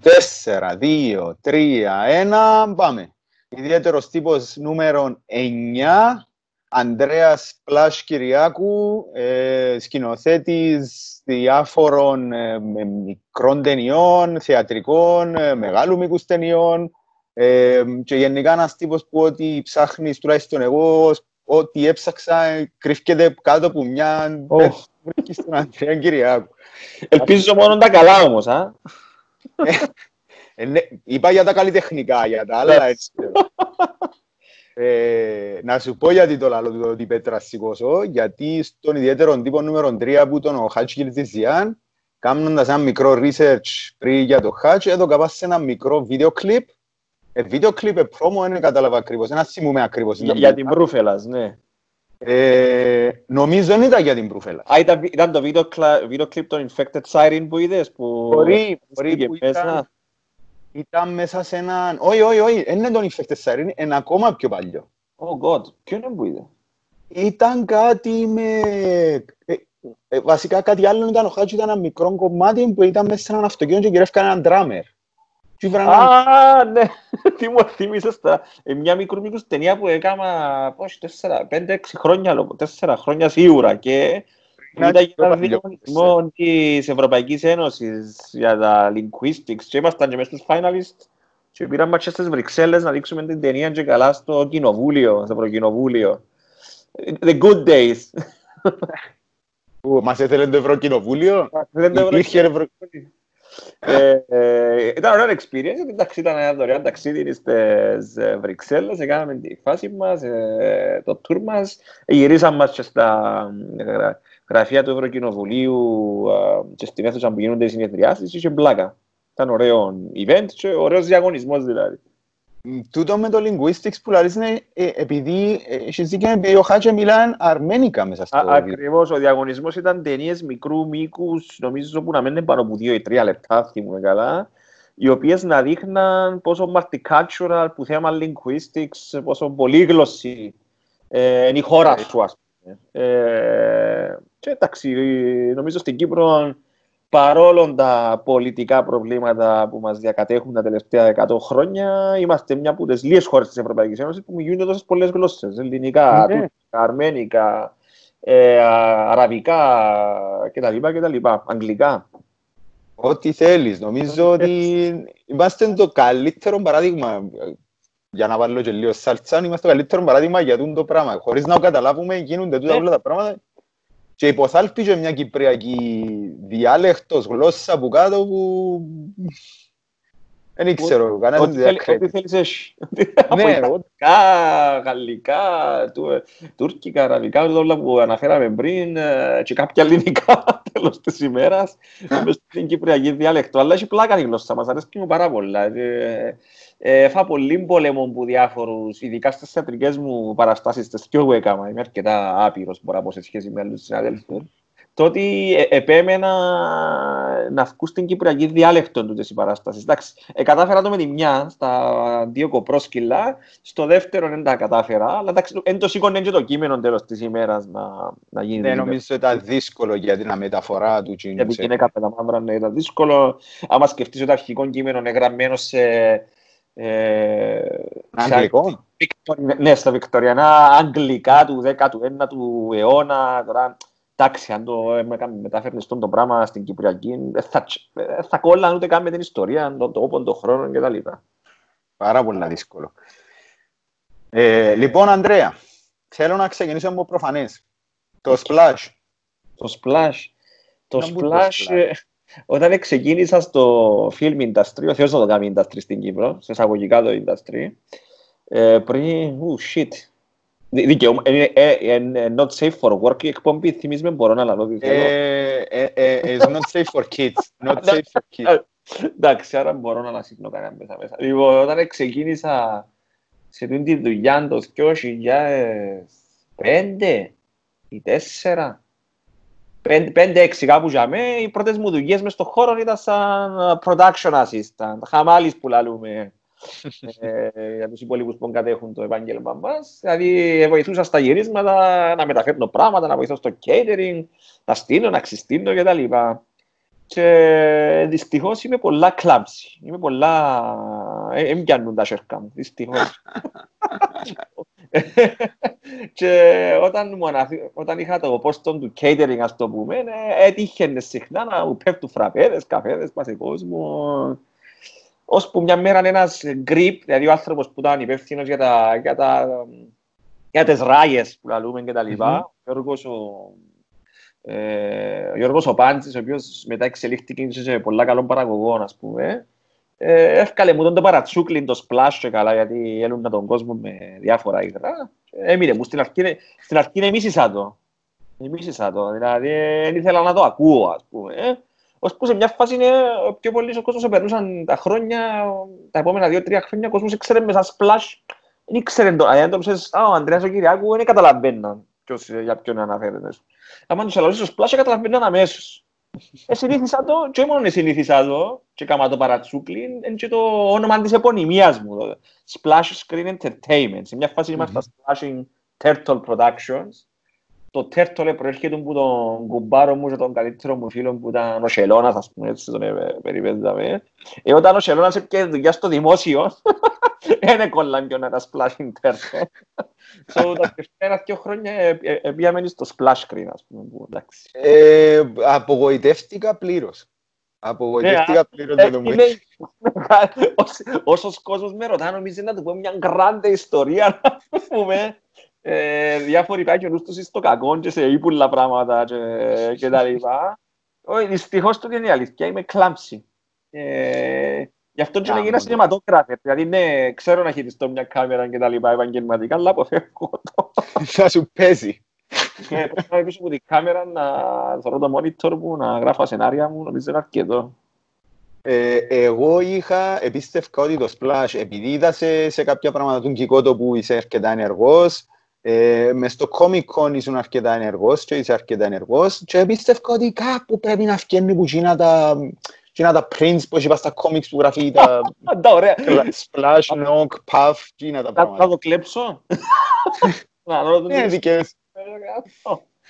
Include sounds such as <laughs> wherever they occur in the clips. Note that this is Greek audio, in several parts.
Τέσσερα, δύο, τρία, ένα, πάμε. Ιδιαίτερος τύπος νούμερο 9, Ανδρέας Πλάσ Κυριάκου, ε, σκηνοθέτης διάφορων ε, μικρών ταινιών, θεατρικών, ε, μεγάλου μήκους ταινιών ε, και γενικά ένας τύπος που ό,τι ψάχνεις, τουλάχιστον εγώ, ό,τι έψαξα, κρύφκεται κάτω από μια... Oh. Βρίσκεις τον Ανδρέα Κυριάκου. Ελπίζω μόνο τα καλά όμως, α. Ε, ναι, είπα για τα καλλιτεχνικά, για τα άλλα έτσι. Ε, να σου πω γιατί το λαλό του ότι πέτρα σηκώσω, γιατί στον ιδιαίτερο τύπο νούμερο 3 που τον ο Χάτς Γιλτιζιάν, κάνοντας ένα μικρό research πριν για το Χάτς, έδωκα σε ένα μικρό βίντεο κλιπ. Ε, βίντεο κλιπ, ε, πρόμο, δεν κατάλαβα ακριβώς, ένα θυμούμε ακριβώς. Για, για την Προύφελας, ναι. Ε, νομίζω δεν ήταν για την Προύφελα. Α, ήταν, ήταν το βίντεο κλιπ των Infected Siren που είδες, που... Μπορεί, μπορεί που ήταν, ήταν μέσα σε έναν... Όχι, όχι, όχι, δεν είναι τον Infected είναι ένα ακόμα πιο παλιό. Oh God, ποιο είναι που είδε; Ήταν κάτι με... Ε, ε, βασικά κάτι άλλο ήταν ο Χάτσου, ήταν ένα μικρό κομμάτι που ήταν μέσα σε έναν αυτοκίνητο και γυρεύκαν έναν ντράμερ. Α, ναι, <laughs> τι μου θύμισες τώρα. Ε, μια μικρή μικρή ταινία που έκανα, πώς, τέσσερα, πέντε, έξι χρόνια, τέσσερα χρόνια σίγουρα και ήταν για ένα διαγωνισμό της Ευρωπαϊκής Ένωσης για τα linguistics και ήμασταν και μέσα στους finalists και πήραμε και στις Βρυξέλλες να δείξουμε την ταινία και καλά στο κοινοβούλιο, στο προκοινοβούλιο. The good days. Μας έθελε το Ευρωκοινοβούλιο; Υπήρχε Ευρωκοινοβούλιο. Ε, ε, ήταν ωραία experience, εντάξει ήταν ένα δωρεάν ταξίδι στις Βρυξέλλες, έκαναμε τη φάση μας, ε, το tour μας, γυρίσαμε μας και στα γραφεία του Ευρωκοινοβουλίου και στην αίθουσα που γίνονται οι συνεδριάσεις, είχε μπλάκα. Ήταν ωραίο event και ωραίος διαγωνισμός δηλαδή. Τούτο με το linguistics που λέει είναι ε, επειδή έχεις δίκιο επειδή ο Χάτσε μιλάνε αρμένικα μέσα στο βίντεο. Ακριβώς, ο διαγωνισμός ήταν ταινίες μικρού μήκους, νομίζω που να μένουν πάνω από δύο ή τρία λεπτά, θυμούμε καλά, οι οποίες να δείχναν πόσο multicultural που θέμα linguistics, πόσο πολύγλωση ε, είναι η χώρα σου, ας πούμε. Ε, και εντάξει, νομίζω στην Κύπρο παρόλο τα πολιτικά προβλήματα που μας διακατέχουν τα τελευταία 100 χρόνια, είμαστε μια από τις λίγες χώρες της Ευρωπαϊκής Ένωσης που μιλούν τόσες πολλές γλώσσες. Ελληνικά, ναι. τουρκικά, αρμένικα, ε, αραβικά κτλ. κτλ. Αγγλικά. Ό,τι θέλεις. Νομίζω ότι είμαστε το καλύτερο παράδειγμα για να βάλω και λίγο σαλτσάν, είμαστε το καλύτερο παράδειγμα για το πράγμα. Χωρίς να καταλάβουμε, γίνονται τούτα όλα τα πράγματα και υποθάλπιζε μια κυπριακή διάλεκτος, γλώσσα που κάτω που... Δεν ξέρω, κανένα δεν διακρίνει. Ό,τι θέλεις έχεις. Ναι, <laughs> γαλλικά, τουρκικά, αραβικά, όλα που αναφέραμε πριν ε, και κάποια ελληνικά <laughs> τέλος της ημέρας μες στην κυπριακή διάλεκτο. Αλλά έχει πλάκα η γλώσσα μας, αρέσκει μου πάρα πολλά. Έφα πολύ πόλεμο που διάφορους, ειδικά στις θεατρικές μου παραστάσεις, τις πιο έκανα, είμαι αρκετά άπειρος, μπορώ να πω σε σχέση με άλλους συναδέλφους. Το ότι ε, επέμενα να βγουν στην Κυπριακή διάλεκτο του οι παράστασεις. Εντάξει, ε, κατάφερα το με τη μια στα δύο κοπρόσκυλα, στο δεύτερο δεν τα κατάφερα, αλλά εντάξει, δεν το σήκωνε και το κείμενο τέλος της ημέρας να, να γίνει. Δεν νομίζω ότι ήταν δύσκολο για την μεταφορά του. Γιατί είναι κάποια μαύρα, ναι, ήταν δύσκολο. Άμα σκεφτείς ότι το αρχικό κείμενο είναι γραμμένο σε ε, Αγγλικό. Ναι, στα βικτωριανά αγγλικά του 19ου αιώνα. Τώρα, εντάξει, αν το μεταφέρνεις στον το πράγμα στην Κυπριακή, θα, θα κόλλαν ούτε καν με την ιστορία, τον τόπο, τον χρόνο κτλ. Πάρα πολύ δύσκολο. Ε, λοιπόν, Ανδρέα, θέλω να ξεκινήσω από προφανές. Το Splash. Το Splash. Το Splash, όταν ξεκίνησα στο film industry, ο Θεός να το κάνει industry στην Κύπρο, σε εισαγωγικά το industry, ε, πριν, ου, shit, Δικαιώμα, είναι not safe for work η εκπομπή, θυμίζεις με μπορώ να λάβω τι θέλω. It's not safe for kids, not safe for kids. Εντάξει, άρα μπορώ να ανασύχνω κανένα μέσα μέσα. Λοιπόν, όταν ξεκίνησα σε αυτή τη δουλειά το 2005 ή 2004, 5-6 κάπου για μέ, οι πρώτες μου δουλειές μες στον χώρο ήταν σαν production assistant, χαμάλης που λαλούμε. <laughs> ε, για τους υπόλοιπους που κατέχουν το επάγγελμα μας. Δηλαδή βοηθούσα στα γυρίσματα, να μεταφέρνω πράγματα, να βοηθώ στο catering, να στείλω, να ξυστήνω κτλ. Και δυστυχώς είμαι πολλά κλάμψη. Είμαι πολλά. Δεν πιάνουν τα σέρκα μου, δυστυχώς. <laughs> <laughs> και όταν, μου όταν είχα το πόστο του catering, ας το πούμε, ε, έτυχε συχνά να μου πέφτουν φραπέδες, καφέδες, πα σε κόσμο. Ώσπου μια μέρα ένας γκριπ, δηλαδή ο άνθρωπος που ήταν υπεύθυνος για, τα, για, τα, για τις ράγες που λαλούμε και τα λοιπά, mm-hmm. ο Γιώργος ο ε, ο Γιώργος ο Πάντζης, ο οποίος μετά εξελίχθηκε σε πολλά καλό παραγωγό, ας πούμε, ε, έφκαλε μου τον το παρατσούκλιν, το splash και καλά, γιατί έλουνα τον κόσμο με διάφορα υγρά. Έμεινε μου, στην αρχή, στην αρχή εμίσησα το. Εμίσησα το, δηλαδή δεν ήθελα να το ακούω, ας πούμε. Ε. Ως που σε μια φάση είναι πιο πολύ ο κόσμος περνούσαν τα χρόνια, τα επόμενα δύο-τρία χρόνια, ο κόσμος ήξερε μέσα splash, δεν ήξερε το, αν το ψες, ο Ανδρέας ο Κυριάκου, δεν καταλαβαίναν για ποιον αναφέρεται. Αν τους αλαβήσεις στο splash, καταλαβαίναν αμέσως. Συνήθισα το, και μόνο συνήθισα το, και κάμα το παρατσούκλι, είναι και το όνομα της επωνυμίας μου. Το. Splash Screen Entertainment. Σε μια φάση είμαστε Splashing Turtle Productions. Το Turtle προέρχεται από τον κουμπάρο μου και τον καλύτερο μου φίλο που ήταν ο Σελώνας, ας πούμε, έτσι τον περιπέζαμε. Ε, όταν ο Σελώνας έπιε δουλειά στο δημόσιο, δεν κολλάν πιο ένας Splashing Turtle. So, τα τελευταία δύο χρόνια πήγαμε στο splash screen, ας πούμε. Εντάξει. Ε, απογοητεύτηκα πλήρως. Απογοητεύτηκα πλήρως για το μίτσι. <laughs> Όσος κόσμος με ρωτά, νομίζεις να του πω μια γκράντε ιστορία, <laughs> να πούμε. Ε, διάφοροι πάει και τους στο κακό και σε ύπουλα πράγματα και τα λοιπά. <laughs> Όχι, δυστυχώς το είναι η αλήθεια, είμαι κλάμψη. Γι' αυτό και έγινα σινεματόγραφερ. Δηλαδή, ναι, ξέρω να χειριστώ μια κάμερα και τα λοιπά επαγγελματικά, αλλά αποφεύγω το. <laughs> Θα σου παίζει. Και πρέπει να πίσω από την κάμερα να θωρώ το monitor μου, να γράφω σενάρια μου, νομίζω είναι αρκετό. Ε, εγώ είχα, επίστευκα ότι το Splash, επειδή είδα σε, σε κάποια πράγματα του Κικότο που είσαι αρκετά ενεργός, ε, μες στο Comic Con ήσουν αρκετά ενεργός και είσαι αρκετά ενεργός και επίστευκα ότι κάπου πρέπει να φτιάχνει που γίνα τα, Κίνα τα prints που έχει στα comics που γράφει τα... Τα ωραία. Splash, knock, puff, κίνα τα πράγματα. Θα το κλέψω. Ναι, δικές.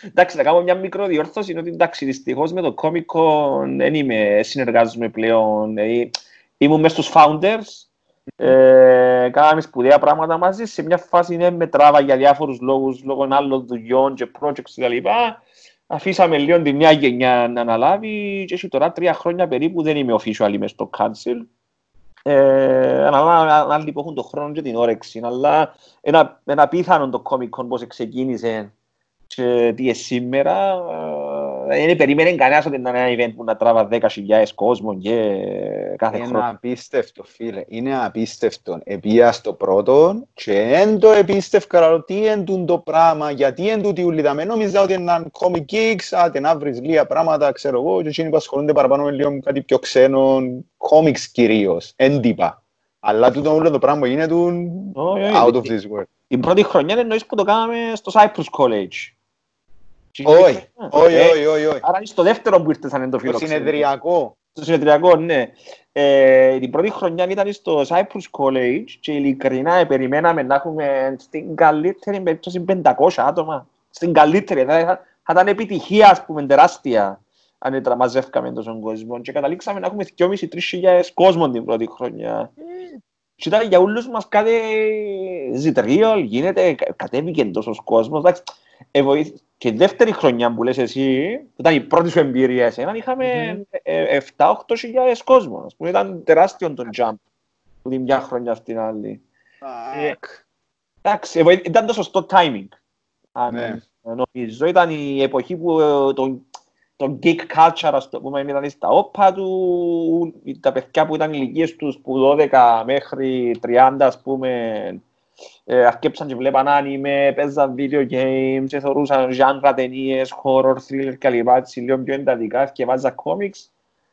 Εντάξει, θα κάνω μια μικρό διόρθωση, είναι ότι εντάξει, δυστυχώς με το Comic Con δεν είμαι, συνεργάζομαι πλέον. Ε, ήμουν μέσα στους founders, ε, κάναμε σπουδαία πράγματα μαζί. Σε μια φάση είναι με τράβα για διάφορους λόγους, λόγω άλλων δουλειών και projects κλπ αφήσαμε λίγο τη μια γενιά να αναλάβει και έχει τώρα τρία χρόνια περίπου δεν είμαι official μες στο council. Ε, αναλάβουν άλλοι που έχουν τον χρόνο και την όρεξη, αλλά ένα, ένα πιθανό το Comic Con πώς ξεκίνησε και τι είναι σήμερα, δεν περίμενε κανένας ότι είναι ένα event που να τράβα 10.000 κόσμο και κάθε είναι χρόνο. Είναι απίστευτο, φίλε. Είναι απίστευτο. Επία στο πρώτο και δεν το επίστευκα ότι είναι το πράγμα, γιατί είναι τούτοι ούλοι τα με νόμιζα ότι είναι comic geeks, άτε να βρεις λίγα πράγματα, ξέρω εγώ, και εκείνοι που ασχολούνται παραπάνω με λίγο κάτι πιο ξένο, comics κυρίως, έντυπα. Αλλά τούτο όλο το πράγμα γίνεται out of this world. Την πρώτη χρονιά εννοείς που το κάναμε στο Cyprus College. Όχι, όχι, όχι, όχι. Άρα είναι στο δεύτερο που ήρθες σαν το φιλοξενικό. Το συνεδριακό. Το συνεδριακό, ναι. Ε, την πρώτη χρονιά ήταν στο Cyprus College και ειλικρινά περιμέναμε να έχουμε στην καλύτερη περίπτωση 500 άτομα. Στην καλύτερη, θα, θα ήταν επιτυχία, ας πούμε, τεράστια αν μαζεύκαμε τόσο κόσμο και καταλήξαμε να έχουμε 2.500-3.000 κόσμο την πρώτη χρονιά. Mm. Και ήταν για όλους μας κάτι ζητρίο, γίνεται, κατέβηκε τόσος κόσμος. Εντάξει, ε, και δεύτερη χρονιά που λες εσύ, που ήταν η πρώτη σου εμπειρία εσένα, είχαμε 7-8 χιλιάδες κόσμος. Ας πούμε, ήταν τεράστιο τον jump που την μια χρονιά στην άλλη. Ε, εντάξει, ήταν το σωστό timing. Ναι. Νομίζω ήταν η εποχή που το, το geek culture, ας το πούμε, ήταν στα όπα του, τα παιδιά που ήταν ηλικίες τους που 12 μέχρι 30, ας πούμε, ε, αρκέψαν και βλέπαν άνιμε, παίζαν video games και θεωρούσαν genre ταινίες, horror, thriller κλπ. Έτσι λίγο πιο εντατικά και βάζα comics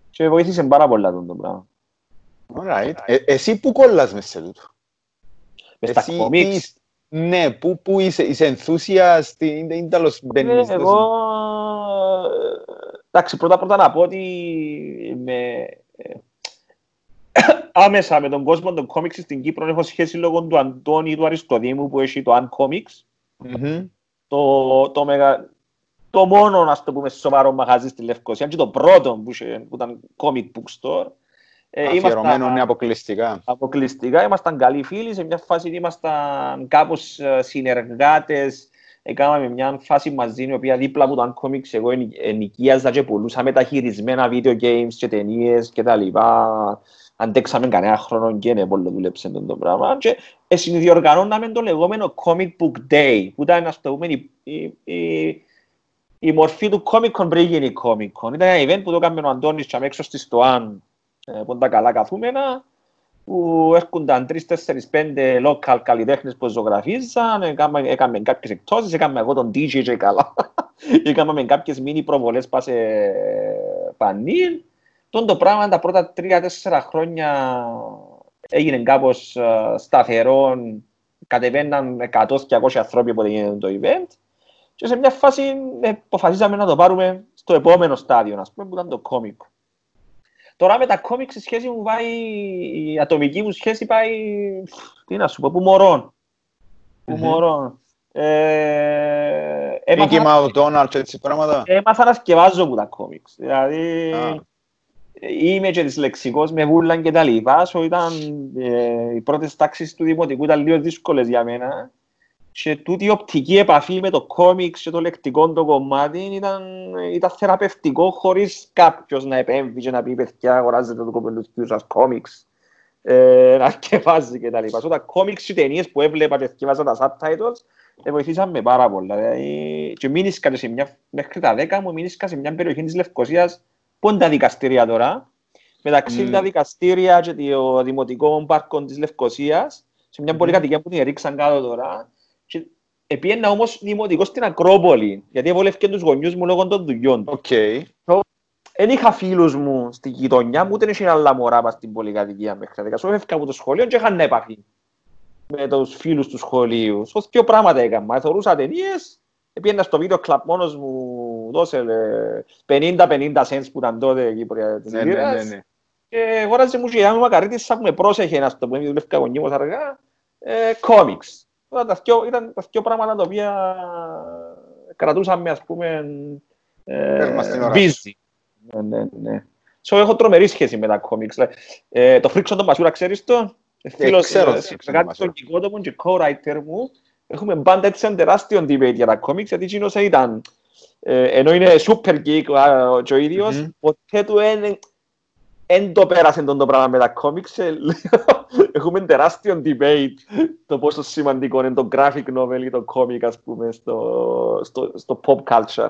και βοήθησε πάρα πολλά τον το πράγμα. Alright. Ε, εσύ που κόλλας μες σε τούτο; Μες στα comics. Ναι, πού, πού είσαι, είσαι enthusiast, είναι τέλος μπαίνεις. Εγώ, εντάξει, πρώτα πρώτα να πω ότι με, άμεσα με τον κόσμο των κόμιξ στην Κύπρο έχω σχέση λόγω του Αντώνη του Αριστοδήμου που έχει το Uncomics. Mm-hmm. Το, το, μεγα... το μόνο, να το πούμε, σοβαρό μαγαζί στη Λευκοσία και το πρώτο που, είχε, που ήταν comic book store. Ε, Αφιερωμένο είναι αποκλειστικά. Αποκλειστικά, ήμασταν καλοί φίλοι, σε μια φάση ήμασταν κάπως ε, συνεργάτες, έκαναμε μια φάση μαζί, η οποία δίπλα από το comics εγώ ενοικίαζα και πουλούσα μεταχειρισμένα video games και ταινίες και τα λοιπά. Αντέξαμε κανένα χρόνο και ναι, πολύ δουλέψε το πράγμα. Και συνδιοργανώναμε το λεγόμενο Comic Book Day, που ήταν, ας το πούμε, η, η, η, η μορφή του Comic Con πριν γίνει Comic Con. Ήταν ένα event που το έκαμε ο Αντώνης και έξω στη Στοάν, ε, που ήταν τα καλά καθούμενα, που έρχονταν τρεις, τέσσερις, πέντε local καλλιτέχνες που ζωγραφίζαν, έκαμε, έκαμε κάποιες εκτόσει, έκαμε εγώ τον DJ και καλά. <laughs> έκαμε κάποιες μίνι προβολές πα σε πανίλ. Τον το πράγμα τα πρώτα τρία-τέσσερα χρόνια έγινε κάπως uh, σταθερό, κατεβαίναν 100 και 200 ανθρώποι που έγινε το event. Και σε μια φάση αποφασίσαμε να το πάρουμε στο επόμενο στάδιο, ας πούμε, που ήταν το κόμικο. Τώρα με τα κόμιξ η σχέση μου πάει, η ατομική μου σχέση πάει, τι να σου πω, που μωρών. Που μωρών. Ε, Mickey Mouse, Donald, έτσι πράγματα. Έμαθα να σκευάζω που τα κόμιξ. Δηλαδή, είμαι και δυσλεξικός με βούλαν και τα λοιπά. ήταν ε, οι πρώτες τάξεις του δημοτικού ήταν λίγο δύσκολες για μένα και τούτη η οπτική επαφή με το κόμιξ και το λεκτικό το κομμάτι ήταν, ήταν θεραπευτικό χωρίς κάποιος να επέμβει και να πει παιδιά αγοράζετε το κοπελούθιο σας κόμιξ ε, να σκεφάζει και τα λοιπά. So, τα κόμιξ και ταινίες που έβλεπα και σκεφάζα τα subtitles ε, βοηθήσαν με πάρα πολλά. Δηλαδή, και μείνισκα σε μια, μέχρι τα δέκα μου μείνισκα σε μια περιοχή της Λευκοσίας που είναι τα δικαστήρια τώρα; Μεταξύ mm. τα δικαστήρια και το δημοτικός πάρκος της Λευκοσίας σε μια mm. πολυκατοικία που την ρίξαν κάτω τώρα Επίεννα όμως δημοτικός στην Ακρόπολη, γιατί έβολευκε τους γονιούς μου λόγω των δουλειών. Οκ. Δεν είχα φίλους μου στη γειτονιά μου, ούτε είχε άλλα μωρά μας στην πολυκατοικία μέχρι τα δέκα. Έφευκα από το σχολείο και είχαν επαφή με τους φίλους του σχολείου. Σως δύο πράγματα έκανα. Θεωρούσα ταινίες, επίεννα στο βίντεο κλαπ μόνος μου, δώσε 50-50 cents που ήταν τότε εκεί τις ναι, ναι, ναι, ναι. Και αγόραζε μου και η μακαρίτη σαν με πρόσεχε να στο πούμε, δουλεύκα γονίμως αργά, ε, comics ήταν τα δυο, ήταν τα δυο πράγματα τα οποία κρατούσαμε, ας πούμε, ε, busy. Ναι, ναι, ναι. So, έχω τρομερή σχέση με τα κόμιξ. Ε, το Friction τον Πασούρα, ξέρεις το; Ε, φίλος, ξέρω. Ε, Κάτι τον κηκότομο και co-writer μου. Έχουμε πάντα έτσι ένα τεράστιο debate για τα κόμιξ, γιατί εκείνος ήταν, ε, ενώ είναι super geek ο ίδιος, mm-hmm. ποτέ του είναι Εν το πέρασε το πράγμα με τα κόμιξ. Ε, <laughs> έχουμε τεράστιο debate το πόσο σημαντικό είναι το graphic novel ή το κόμικ, ας πούμε, στο, στο, στο pop culture.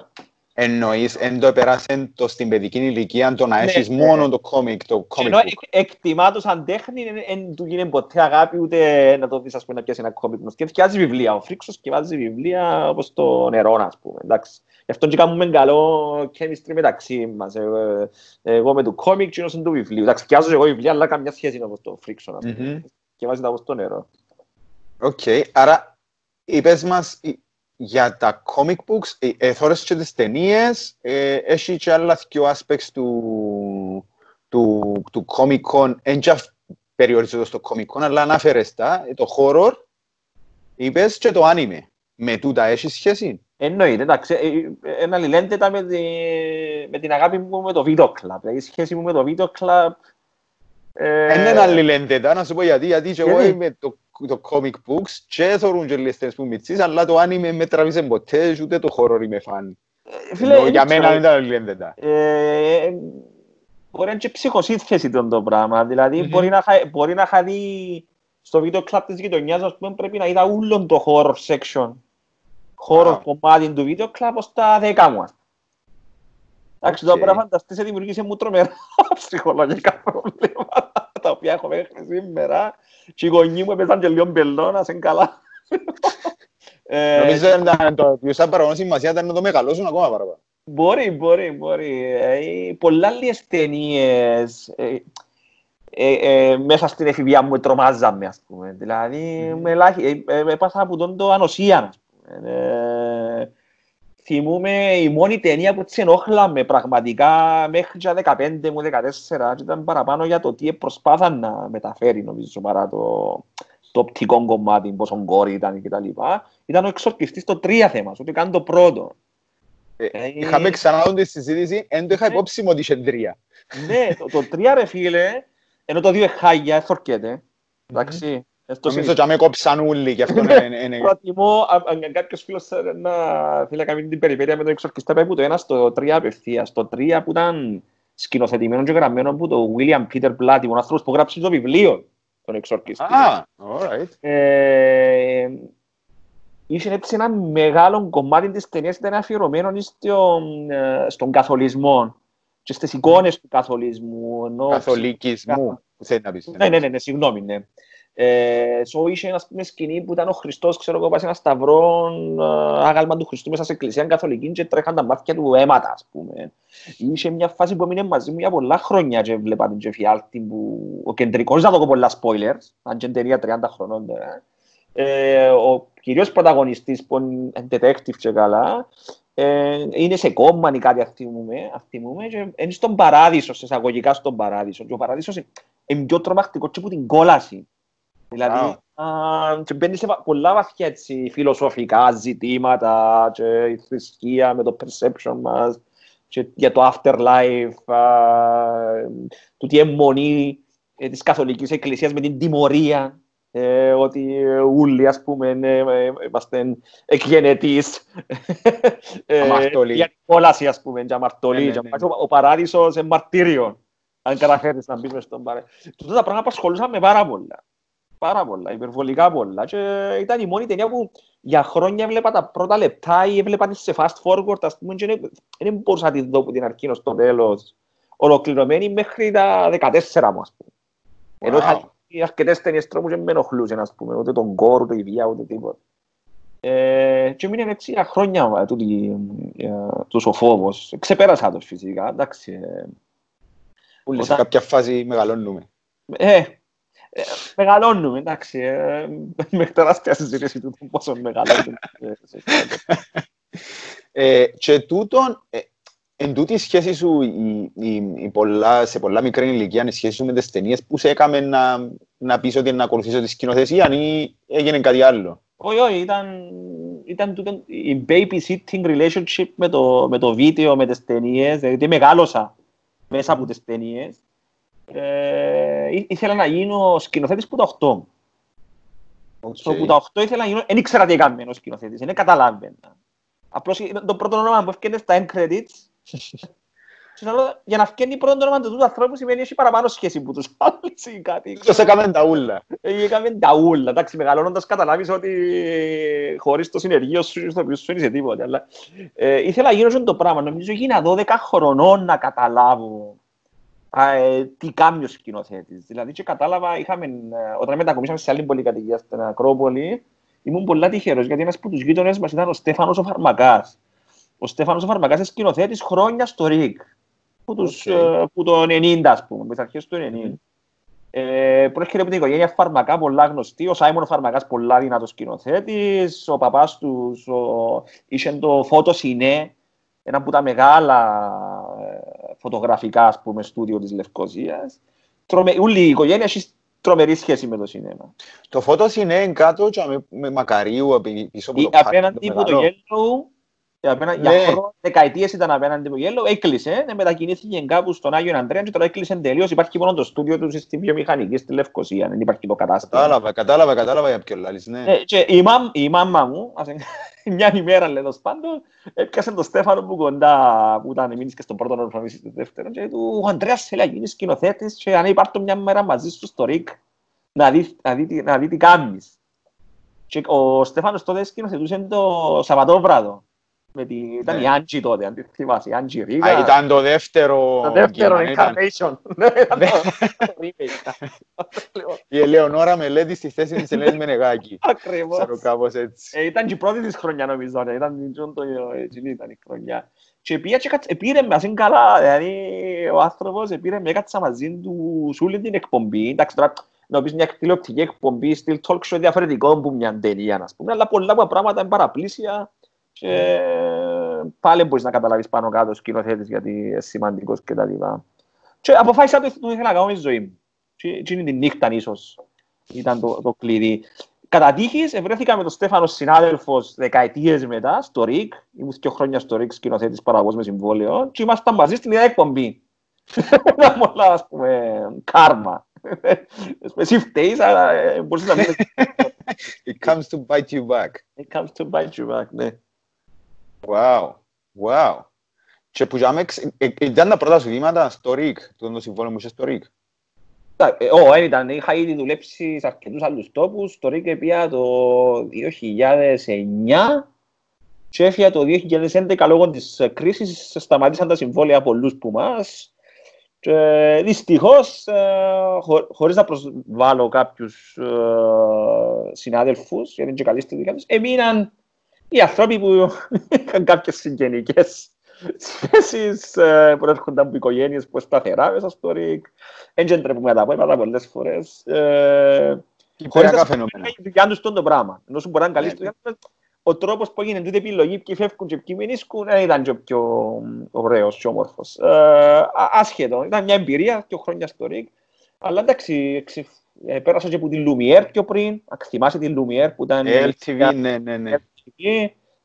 Εννοείς, εν το πέρασε το στην παιδική ηλικία το να ναι, έχεις ναι, μόνο το κόμικ, το comic Ενώ εκτιμά το σαν τέχνη, δεν του γίνει ποτέ αγάπη ούτε να το δεις, ας πούμε, να πιάσει ένα κόμικ. Και φτιάζει βιβλία, ο Φρίξος και βάζει βιβλία όπως το νερό, ας πούμε, εντάξει. Γι' αυτό και κάνουμε καλό chemistry μεταξύ μας. Εγώ, εγώ με το κόμικ και είναι του βιβλίου. Εντάξει, πιάζω εγώ βιβλία, αλλά καμιά σχέση όπως το Φρίξος. Mm-hmm. Και βάζει τα όπως το νερό. Οκ, okay. άρα είπες μας για τα comic books, ε, θόρες και τις ταινίες, ε, έχει και άλλα δύο aspects του, του, του comic con, εν και περιορίζεται στο comic con, αλλά ανάφερες τα, το horror, είπες και το anime. Με τούτα έχεις σχέση; Εννοείται, εντάξει, ένα λιλέντε με, τη, με την αγάπη μου με το βίντεο κλαμπ. Δηλαδή, η σχέση μου με το βίντεο κλαμπ... Ε... Είναι ένα λιλέντε, να σου πω γιατί, γιατί και εγώ είμαι το, το comic books και θεωρούν και λίστες που μητσείς, αλλά το άνιμε με τραβήσε ποτέ, ούτε το χώρο είμαι φαν. Φίλε, για μένα δεν ήταν λιλέντε. Ε, μπορεί να είναι και ψυχοσύνθεση το πράγμα, δηλαδή mm-hmm. μπορεί, να, μπορεί να είχα δει στο βίντεο κλαμπ της γειτονιάς, ας πούμε, πρέπει να είδα όλον το horror section χώρο κομμάτι του βίντεο κλαπ στα δέκα μου. Εντάξει, τώρα πρέπει να φανταστείς δημιουργήσε μου τρομερά <laughs> ψυχολογικά προβλήματα τα οποία έχω μέχρι σήμερα και οι γονείς μου έπαιζαν και λίγο μπελώνας, σε καλά. Ε, Νομίζω ότι το πιο σαν παραγωγή σημασία ήταν να το μεγαλώσουν ακόμα παραπάνω. Μπορεί, μπορεί, μπορεί. Ε, πολλά άλλες ταινίες ε, μέσα στην εφηβεία μου τρομάζαμε, ας πούμε. Δηλαδή, με έπασα από τον το ανοσία, ας πούμε. Ε, θυμούμαι η μόνη ταινία που έτσι ενόχλαμε πραγματικά μέχρι και 15 μου 14 ήταν παραπάνω για το τι προσπάθαν να μεταφέρει νομίζω παρά το, το οπτικό κομμάτι, πόσο γκόρι ήταν και τα λοιπά. Ήταν ο εξορκιστής το τρία θέμα, ότι κάνει το πρώτο. Ε, ε, είχαμε ξανά τη συζήτηση, δεν το είχα υπόψη μου ότι είχε τρία. Ναι, το, το τρία ρε φίλε, ενώ το δύο εχάγια, εθορκέται. Εντάξει. Νομίζω ότι με κόψαν όλοι και αυτό είναι... Προτιμώ, αν κάποιος φίλος να θέλει να κάνει την περιπέτεια με τον εξορκιστά, πάει που το ένα στο τρία απευθείας. Το τρία που ήταν σκηνοθετημένο και γραμμένο από τον William Peter Blatty, ο άνθρωπος που γράψει το βιβλίο τον εξορκιστή. Α, alright. Ε, είχε έτσι ένα μεγάλο κομμάτι της ταινίας ήταν αφιερωμένο στον, ε, στον καθολισμό και στις εικόνες του καθολισμού. Καθολικισμού, που θέλει να πεις. Ναι, ναι, ναι, ναι, συγγνώμη, ναι. Ε, so είχε ένας πούμε, σκηνή που ήταν ο Χριστός, ξέρω εγώ, σε ένα σταυρό, ε, άγαλμα του Χριστού μέσα σε εκκλησία καθολική και τρέχαν τα μάτια του αίματα, ας πούμε. Είχε μια φάση που έμεινε μαζί μου για πολλά χρόνια και βλέπα την Τζεφιάλτη που ο κεντρικός, δεν θα δω πολλά spoilers, αν και ταινία 30 χρονών τώρα. Ε, ο κυρίως πρωταγωνιστής που είναι detective και καλά, ε, είναι σε κόμμα ή κάτι αυτιμούμε και είναι στον παράδεισο, σε εισαγωγικά στον παράδεισο. Και ο παράδεισος είναι πιο τρομακτικός και από την κόλαση. Δηλαδή, ah. και μπαίνει σε πολλά βαθιά έτσι, φιλοσοφικά ζητήματα και η θρησκεία με το perception μας και για το afterlife, uh, του τι αιμονή ε, της καθολικής εκκλησίας με την τιμωρία ε, ότι όλοι, ας πούμε, ε, ε, είμαστε εκγενετείς <laughs> για την κόλαση, ας πούμε, για αμαρτωλή. Ναι, ναι, ναι. Ο παράδεισος είναι μαρτύριο, αν καταφέρεις να μπεις μες στον παράδεισο. Τούτα τα πράγματα ασχολούσαμε πάρα πολλά πάρα πολλά, υπερβολικά πολλά. Και ήταν η μόνη ταινία που για χρόνια έβλεπα τα πρώτα λεπτά ή έβλεπα σε fast forward, ας πούμε, και δεν μπορούσα να τη δω από την αρχή ως το τέλος. Ολοκληρωμένη μέχρι τα 14 μου, ας πούμε. Wow. Ενώ είχα αρκετές ταινίες τρόμου και με ενοχλούσαν, ας πούμε, ούτε τον κόρ, ούτε η βία, ούτε τίποτα. Ε, και μείνει έτσι για χρόνια τούτη, ε, τους ο φόβος. Ξεπέρασα το φυσικά, εντάξει. Ε, σε κάποια φάση μεγαλώνουμε. Ε, ε, μεγαλώνουμε, εντάξει. Ε, με τεράστια συζήτηση του πόσο μεγαλώνουμε. ε, και τούτον, ε, εν τούτη η σχέση σου η, η, η πολλά, σε πολλά μικρή ηλικία, η σχέση σου με τις ταινίες, που σε έκαμε να, να πεις ότι να ακολουθήσω τη σκηνοθεσία ή έγινε κάτι άλλο; Όχι, όχι, ήταν, ήταν τούτο, η babysitting relationship με το, με το βίντεο, με τις ταινίες, δηλαδή μεγάλωσα μέσα από τις ταινίες ε, ήθελα να γίνω σκηνοθέτης που τα 8. Okay. Που τα 8 ήθελα να γίνω, δεν ήξερα τι έκαμε ο σκηνοθέτης, δεν καταλάβαινα. Απλώς το πρώτο όνομα που έφυγε στα end credits, <laughs> για να φτιάξει πρώτο όνομα του ανθρώπου σημαίνει ότι έχει παραπάνω σχέση που τους άλλους ή κάτι. Τους έκαμε τα ούλα. Έκαμε τα ούλα. Εντάξει, μεγαλώνοντας καταλάβεις ότι χωρίς το συνεργείο σου στο οποίο σου είναι σε τίποτα. Αλλά, ε, ήθελα να γίνω το πράγμα. Νομίζω γίνα 12 χρονών να καταλάβω ε, τι κάνει ο σκηνοθέτης. Δηλαδή, και κατάλαβα, είχαμε, ε, όταν μετακομίσαμε σε άλλη πολυκατοικία στην Ακρόπολη, ήμουν πολύ τυχερός γιατί ένας από τους γείτονες μας ήταν ο Στέφανος ο Φαρμακάς. Ο Στέφανος ο Φαρμακάς είναι σκηνοθέτης χρόνια στο ΡΙΚ. Που, τους, okay. uh, που το 90, ας πούμε, με τι αρχές του 90. Mm. Ε, προέρχεται από την οικογένεια Φαρμακά, πολλά γνωστή. Ο Σάιμον Φαρμακάς, πολλά δυνατός σκηνοθέτης. Ο παπάς τους ο... είχε το φώτο Σινέ, ένα από τα μεγάλα φωτογραφικά, ας πούμε, στούντιο της Λευκοσίας. Τρομε... Όλη η οικογένεια έχει τρομερή σχέση με το σινέμα. Το φώτος είναι κάτω και με, με μακαρίου πίσω από το πάρκο. Απέναντι από το Yellow, απέναντι, ναι. για χρόνο, δεκαετίες ήταν απέναντι από το Yellow, έκλεισε, ναι, μετακινήθηκε κάπου στον Άγιο Αντρέα και τώρα έκλεισε τελείως. Υπάρχει μόνο το στούντιο του στην βιομηχανική, στη Λευκοσία, δεν υπάρχει το κατάστημα. Κατάλαβα, κατάλαβα, κατάλαβα για ποιο λάλης, ναι. Ε, και η, μάμ, η μάμα μου, <laughs> μια ημέρα λέει πάντων, έπιασε τον Στέφανο που κοντά, που ήταν εμείς και στον πρώτο όροφο στο δεύτερο, και του ο Ανδρέας θέλει να γίνεις σκηνοθέτης και αν υπάρχει μια μέρα μαζί σου στο ΡΙΚ, να δεις, να δει, να δει τι κάνεις. Και ο Στέφανος τότε σκηνοθετούσε το Σαββατόβραδο. Με τη... ναι. Ήταν η Άντζη τότε, αν τη θυμάσαι, η Άντζη Ρίγα. Α, ήταν το δεύτερο... Το δεύτερο incarnation. <laughs> Ναι, <laughs> η Ελεονόρα Μελέτη στη θέση της Ελένης Μενεγάκη. Ακριβώς. Ξέρω κάπως έτσι. Ε, ήταν και η πρώτη της χρονιά νομίζω, ήταν ήταν η χρονιά. Και πήγε και πήρε μας, είναι καλά, δηλαδή ο άνθρωπος πήρε με έκατσα μαζί του σε όλη την εκπομπή. Εντάξει τώρα, να πεις μια τηλεοπτική εκπομπή, στυλ talk show διαφορετικό που μια ταινία, ας πούμε, αλλά πολλά πράγματα είναι παραπλήσια και πάλι μπορείς να καταλάβεις πάνω κάτω σκηνοθέτης γιατί είναι σημαντικός και τα λοιπά. Και αποφάσισα το, το ήθελα να κάνω με τη ζωή μου. Και, και είναι την νύχτα ίσως ήταν το, το κλειδί. Κατά τύχης, ευρέθηκα με τον Στέφανο συνάδελφος δεκαετίες μετά στο ΡΙΚ. Ήμουν δύο χρόνια στο ΡΙΚ σκηνοθέτης παραγωγός με συμβόλαιο και ήμασταν μαζί στην ίδια εκπομπή. <laughs> Ήταν πολλά, ας πούμε, κάρμα. <laughs> Εσύ φταίεις, αλλά ε, μπορείς να <laughs> μην... It comes to bite you back. It comes to bite you back, ναι. Wow, wow. Και που ήταν τα πρώτα σου βήματα στο ΡΙΚ, το συμβόλαιο μου στο ΡΙΚ. Όχι, ήταν, είχα ήδη δουλέψει σε αρκετούς άλλους τόπους. Το ΡΙΚ πήγα το 2009 και έφυγα το 2011 λόγω της κρίσης. Σταματήσαν τα συμβόλαια πολλούς που μας. Και δυστυχώς, χω, χωρίς να προσβάλλω κάποιους συνάδελφους, γιατί είναι και καλοί στη δουλειά τους, έμειναν οι άνθρωποι που είχαν κάποιες συγγενικές σχέσεις, προέρχονταν από οικογένειες που σταθερά μέσα στο ΡΙΚ. Έτσι τρέπουμε τα πόηματα πολλές φορές. Χωρίς να φαινόμενα. Η δουλειά τους το πράγμα. Ενώ σου μπορεί να είναι καλή δουλειά, ο τρόπος που έγινε τούτη επιλογή, ποιοι φεύγουν και ποιοι μηνίσκουν, δεν ήταν και ο πιο ωραίος και όμορφος. Άσχετο, ήταν μια εμπειρία και χρόνια στο ΡΙΚ. Αλλά εντάξει, πέρασα και από την Λουμιέρ πιο πριν, θυμάσαι την Λουμιέρ που ήταν... LTV, ναι, ναι, ναι.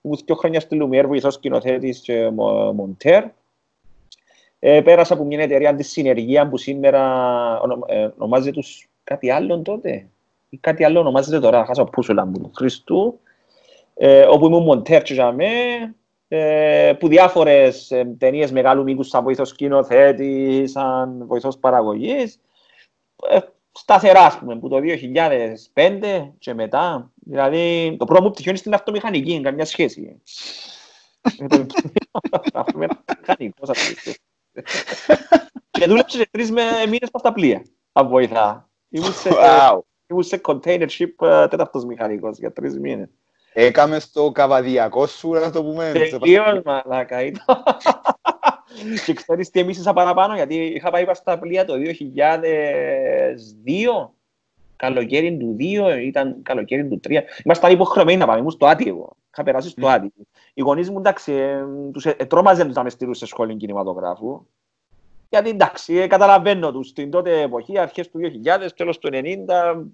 Ήμουν δύο χρόνια στη Λουμιέρ, βοηθός σκηνοθέτης και μοντέρ. Ε, πέρασα από μια εταιρεία τη συνεργεία που σήμερα ε, ονομάζεται τους κάτι άλλο τότε. Ή κάτι άλλο ονομάζεται τώρα, χάσα πούσουλα μου του Χριστού. Ε, όπου ήμουν μοντέρ και για ε, που διάφορες ε, ταινίες μεγάλου μήκους σαν βοηθός σκηνοθέτης, σαν βοηθός παραγωγής. Ε, σταθερά, ας πούμε, που το 2005 και μετά. Δηλαδή, το πρώτο μου πτυχίο είναι στην αυτομηχανική, είναι καμιά σχέση. <laughs> Μηχανικός, και δούλεψε σε τρεις μήνες στα πλοία, αν βοηθά. Ήμουν σε, wow. ήμουν σε container ship ε, τέταρτος μηχανικός για τρεις μήνες. Έκαμες στο καβαδιακό σου, να το πούμε. Τελείως, μαλάκα ήταν. Και ξέρεις τι εμείς παραπάνω, γιατί είχα πάει στα πλοία το 2002, καλοκαίρι του 2, ήταν καλοκαίρι του 3. Ήμασταν υποχρεωμένοι να πάμε, ήμουν στο Άτι εγώ. Είχα περάσει στο Άτι. Οι γονείς μου, εντάξει, ε, τους ε, τρόμαζαν τους να με στείλουν σε σχολή κινηματογράφου. Γιατί εντάξει, ε, καταλαβαίνω τους στην τότε εποχή, αρχές του 2000, τέλος του 90,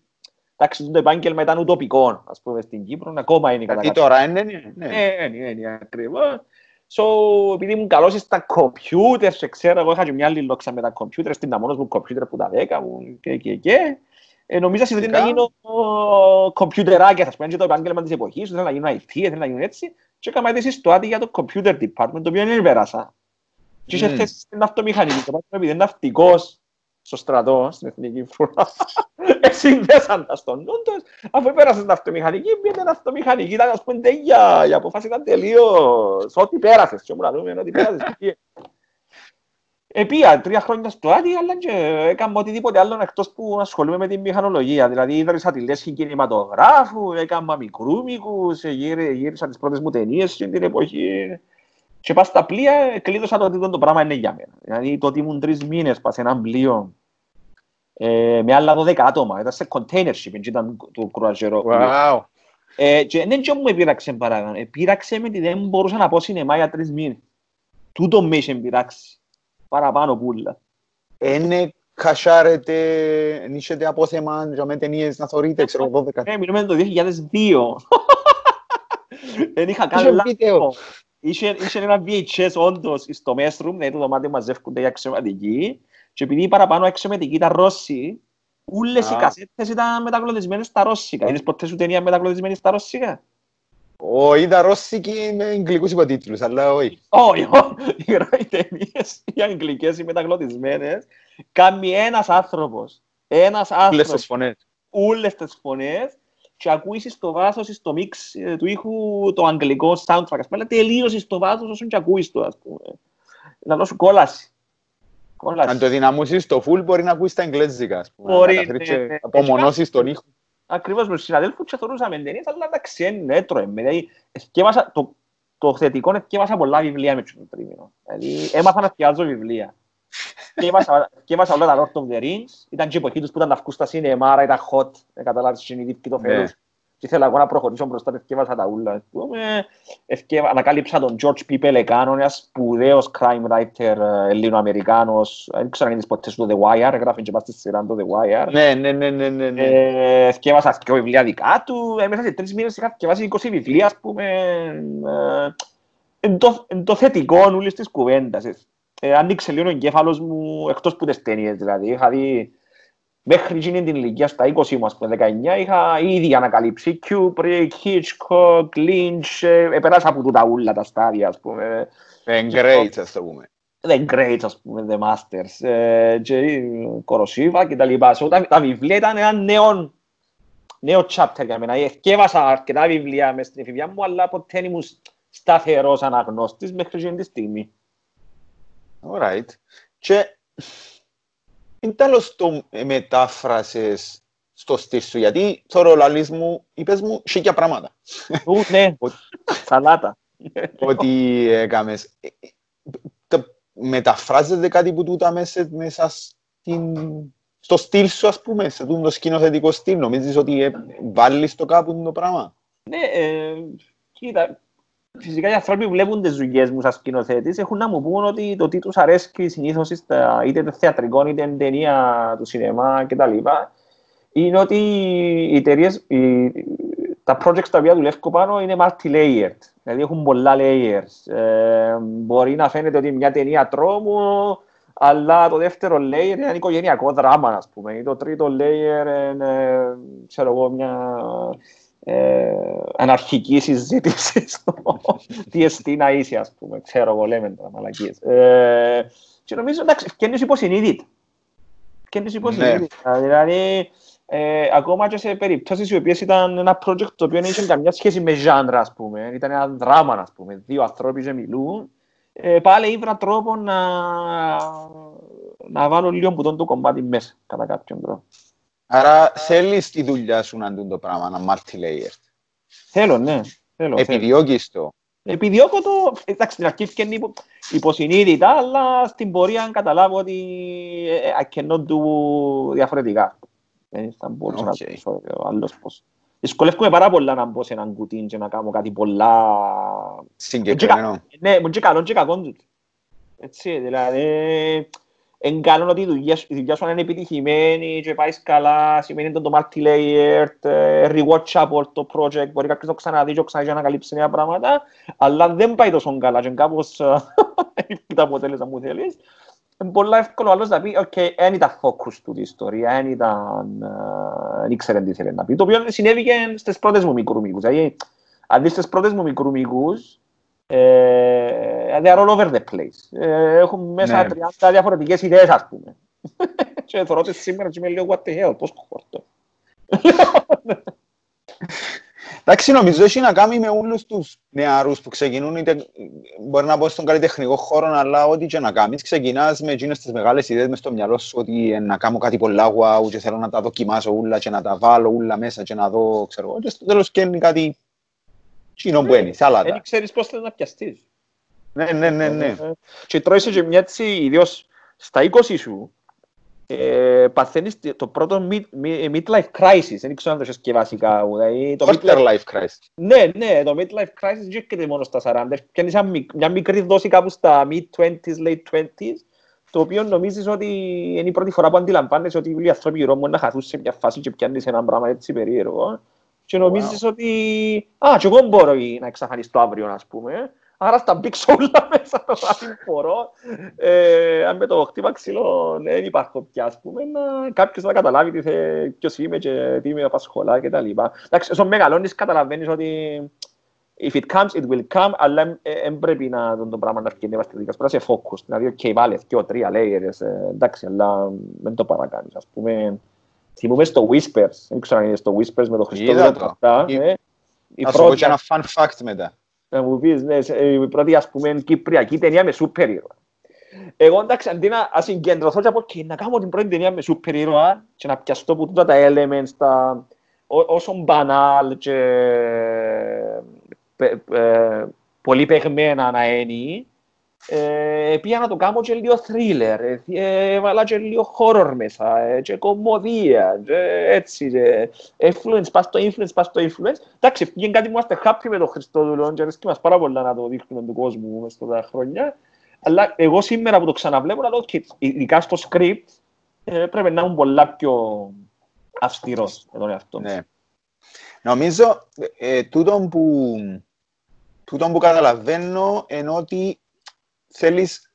εντάξει, το επάγγελμα ήταν ουτοπικό, ας πούμε, στην Κύπρο, ακόμα είναι κατά Γιατί τώρα είναι, ναι. Ναι, ναι, ναι, ακριβώς. So, επειδή ήμουν καλός στα κομπιούτερς, σε ξέρω, εγώ είχα και μια άλλη λόξα με τα κομπιούτερς, στην μόνος μου κομπιούτερ που τα δέκα μου και και και. Ε, νομίζω ότι να γίνω κομπιουτεράκια, θα πούμε, και το επάγγελμα της εποχής, θέλω να γίνω IT, θέλω να γίνω έτσι, και έκανα αίτηση στο άδει για το computer department, το οποίο δεν πέρασα. Και είχε θέση στην αυτομηχανική, το πράγμα επειδή είναι ναυτικός στο στρατό, στην Εθνική Φρούνα, συνδέσαν τα στον νου τους, αφού πέρασε στην αυτομηχανική, πήγαινε την αυτομηχανική, ήταν ας πούμε τέλεια, η αποφάση ήταν τελείως, ό,τι πέρασες, και μου να δούμε, ό,τι πέρασες, Επία τρία χρόνια στο Άτι, αλλά και έκανα οτιδήποτε άλλο εκτός που ασχολούμαι με την μηχανολογία. Δηλαδή ίδρυσα τη λέσχη κινηματογράφου, έκανα μικρούμικους, γύρισα τις πρώτες μου ταινίες στην την εποχή. Και πάω στα πλοία, κλείδωσα το ότι το πράγμα είναι για μένα. Δηλαδή το ότι ήμουν τρεις μήνες πας σε ένα πλοίο ε, με άλλα 12 άτομα. Ήταν σε container shipping, ήταν το κρουαζερό. Wow. Ε, και δεν και μου επήραξε παράγανε. Επήραξε με ότι δεν μπορούσα να πω σινεμά για τρεις μήνες. Τούτο με είχε επηράξει παραπάνω πουλα. Είναι χασάρετε, νήσετε απόθεμα για με ταινίες να θωρείτε, ξέρω, 12. Ναι, μιλούμε το 2002. <laughs> Δεν είχα καλά Είχε, είχε ένα VHS όντως στο Mestrum, δηλαδή το δωμάτιο μαζεύκονται οι αξιωματικοί και επειδή παραπάνω αξιωματικοί ήταν Ρώσοι, όλες οι κασέτες ήταν μετακλωδισμένες στα Ρώσικα. Είδες ποτέ σου ταινία μετακλωδισμένη στα Ρώσικα; Όχι, είδα ρώσικη με αγγλικούς υποτίτλους, αλλά όχι. Όχι, οι ταινίες, οι αγγλικές, οι μεταγλωτισμένες, κάνει ένας άνθρωπος, ένας άνθρωπος, ούλες τις φωνές, ούλες τις φωνές και ακούεις στο βάθος, στο μίξ ε, του ήχου το αγγλικό soundtrack, ας πούμε, τελείωσες στο βάθος όσο και ακούεις το, ας πούμε. Να δώσω κόλαση. Αν το δυναμώσεις στο full μπορεί να ακούεις τα εγγλέζικα, ας πούμε. Μπορεί, να ναι, ναι. απομονώσεις τον ήχο. Ακριβώς με τους συναδέλφους και θεωρούσαμε ταινίες, αλλά εντάξει, είναι έτρωε. Δηλαδή, το, το θετικό είναι ότι πολλά βιβλία με το τρίμηνο. Δηλαδή, έμαθα να φτιάζω βιβλία. Σκεύασα όλα τα Lord of the Rings, ήταν και η εποχή τους που ήταν τα βγουν στα σινεμάρα, ήταν hot, καταλάβεις, και η το φέρους. και ήθελα εγώ να προχωρήσω μπροστά και ευκέβασα τα ούλα. Ευκέβα, ανακάλυψα τον George P. Pellecano, ένας σπουδαίος crime writer ε, Ελληνοαμερικάνος. Δεν ξέρω αν είδες ποτέ στο The Wire, έγραφε και στη σειρά το The Wire. Ναι, ναι, ναι, ναι, ναι. ναι. Ε, ευκέβασα δύο βιβλία δικά του. Ε, μέσα σε τρεις μήνες είχα ευκεβάσει 20 βιβλία, ας πούμε. Ε, εν, το, εν το θετικό όλης της κουβέντας. Ε, άνοιξε λίγο ο εγκέφαλος μου, εκτός που τις ταινίες δηλαδή. Είχα δει Μέχρι εκείνη την ηλικία, στα 20 μου, 19, είχα ήδη ανακαλύψει Kubrick, Hitchcock, Lynch, επέρασα από τα ούλα τα στάδια, ας πούμε. The Greats, ας το πούμε. The Greats, ας πούμε, The Masters, και Κοροσίβα και τα λοιπά. Τα, τα βιβλία ήταν ένα νέο, νέο chapter για μένα. Ευκέβασα αρκετά βιβλία μες στην εφηβεία μου, αλλά ποτέ ήμουν σταθερός αναγνώστης μέχρι εκείνη τη στιγμή. Alright. Και είναι τέλος το μετάφρασες στο στυλ σου, γιατί τώρα ο λαλής μου, είπες μου, σίγια πράγματα. Ναι, <laughs> σαλάτα. <laughs> Ότι έκαμες. Μεταφράζεται κάτι που τούτα μέσα, μέσα στην, στο στυλ σου, ας πούμε, σε το σκηνοθετικό στυλ. Νομίζεις ότι ε, βάλεις το κάπου το πράγμα; Ναι, ε, κοίτα, Φυσικά οι άνθρωποι που βλέπουν τις δουλειές μου σαν σκηνοθέτης έχουν να μου πούν ότι το τι τους αρέσει συνήθως είτε το θεατρικό είτε την ταινία του σινεμά κτλ. Είναι ότι οι εταιρείες, τα projects τα οποία δουλεύω πάνω είναι multi-layered. Δηλαδή έχουν πολλά layers. Ε, μπορεί να φαίνεται ότι μια ταινία τρόμου, αλλά το δεύτερο layer είναι ένα οικογενειακό δράμα, ας πούμε. Ή το τρίτο layer είναι, ξέρω εγώ, μια ε, αναρχική συζήτηση <laughs> στο τι εστί να είσαι, ας πούμε. Ξέρω εγώ, λέμε τα μαλακίες. Ε, και νομίζω, εντάξει, ευκαινείς υποσυνείδητα. Ευκαινείς υποσυνείδητα. Ναι. Δηλαδή, ε, ακόμα και σε περιπτώσεις οι οποίες ήταν ένα project το οποίο δεν είχε καμιά σχέση με ζάντρα, ας πούμε. Ήταν ένα δράμα, ας πούμε. Δύο ανθρώποι και μιλούν. Ε, πάλι ήβρα τρόπο να, να βάλω λίγο μπουτόν το κομμάτι μέσα, κατά κάποιον τρόπο. Άρα θέλεις τη δουλειά σου να δουν το πράγμα, να multi-layer. Θέλω, ναι. Θέλω, Επιδιώκεις το. Επιδιώκω το, εντάξει, στην αρχή είναι υποσυνείδητα, αλλά στην πορεία αν καταλάβω ότι ε, I cannot do διαφορετικά. Δεν θα μπορούσα okay. να το πω άλλος πώς. Δυσκολεύομαι πάρα πολλά να μπω σε έναν κουτί και να κάνω κάτι πολλά... Συγκεκριμένο. Ναι, μου και καλό και κακό του. Έτσι, δηλαδή είναι καλό ότι η δουλειά, η δουλειά σου είναι επιτυχημένη και πάεις καλά, σημαίνει το multi-layered, ε, rewatchable το project, μπορεί κάποιος να το ξαναδεί και ξαναδεί να ανακαλύψει νέα πράγματα, αλλά δεν πάει τόσο καλά και κάπως <laughs> έχει τα αποτέλεσμα που θέλεις. Είναι πολύ εύκολο άλλος να πει, ok, δεν ήταν focus του τη ιστορία, δεν ήταν, δεν ήξερε τι θέλει να πει, το οποίο συνέβη και στις πρώτες μου μικρού Δηλαδή, αν δεις στις πρώτες μου μικρού ε, they are all over the place. Ε, έχουν μέσα ναι. 30 διαφορετικές ιδέες, ας πούμε. <laughs> και θεωρώ ότι σήμερα και είμαι λίγο what the hell, πώς χορτώ. <laughs> Εντάξει, νομίζω έχει να κάνει με όλους τους νεαρούς που ξεκινούν, είτε μπορεί να πω στον καλλιτεχνικό χώρο, αλλά ό,τι και να κάνεις, ξεκινάς με εκείνες τις μεγάλες ιδέες μες στο μυαλό σου, ότι να κάνω κάτι πολλά wow και θέλω να τα δοκιμάσω όλα και να τα βάλω όλα μέσα και να δω, ξέρω, και στο τέλος καίνει κάτι Κοινό που είναι, σάλατα. Δεν ξέρεις πώς θα να πιαστείς. Ναι, ναι, ναι, ναι. Ε, και τρώεις και μια έτσι, ιδίως στα 20 σου, ε, παθαίνεις το πρώτο midlife crisis. Δεν ξέρω αν το έχεις και βασικά. Δηλαδή, το midlife life crisis. Ναι, ναι, το midlife crisis δεν έρχεται μόνο στα 40. Πιάνεις μια μικρή δόση κάπου στα mid-20s, late-20s, το οποίο νομίζεις ότι είναι η πρώτη φορά που αντιλαμβάνεσαι ότι οι άνθρωποι γύρω μου να χαθούν σε μια φάση και πιάνεις ένα πράγμα έτσι περίεργο και νομίζεις wow. ότι «Α, και εγώ μπορώ να εξαφανιστώ αύριο, ας πούμε». Άρα στα μπήξω <laughs> όλα μέσα το βράδυ μπορώ. Ε, αν με το χτύπα ξύλο δεν υπάρχω πια, ας πούμε, να κάποιος να καταλάβει τι θε, ποιος είμαι και τι με απασχολά και τα λοιπά. Εντάξει, όσο μεγαλώνεις καταλαβαίνεις ότι if it comes, it will come, αλλά δεν πρέπει να δουν το πράγμα να έρχεται στη δικά σου. Πρέπει να είσαι focus, δηλαδή, ok, βάλε δύο, τρία layers, εντάξει, αλλά δεν το παρακάνεις, ας πούμε. Θυμούμε στο Whispers, δεν ξέρω αν είναι στο Whispers με τον Χριστόδουλο Καρτά. Ε, να σου πω και ένα fun fact μετά. Να μου πεις, ναι, η πρώτη ας πούμε κυπριακή ταινία με σούπερ ήρωα. Εγώ εντάξει, αντί να συγκεντρωθώ και πω και να κάνω την πρώτη ταινία με σούπερ ήρωα και να πιαστώ που τούτα τα elements, τα, όσο μπανάλ και ε, πολύ παιγμένα να είναι, ε, πήγα να το κάνω και λίγο thriller, ε, έβαλα και λίγο horror μέσα, ε, και κομμωδία, και έτσι, και influence, πας το influence, πας το influence. Εντάξει, πήγαινε κάτι που είμαστε happy με τον Χριστόδουλο και αρέσκει μας πάρα πολλά να το δείχνουμε του κόσμου μέσα στα χρόνια. Αλλά εγώ σήμερα που το ξαναβλέπω, να δω και ειδικά στο script, ε, πρέπει να ήμουν πολλά πιο αυστηρός με τον εαυτό. Ναι. Νομίζω, ε, τούτο που, τούτο που καταλαβαίνω είναι ότι θέλεις,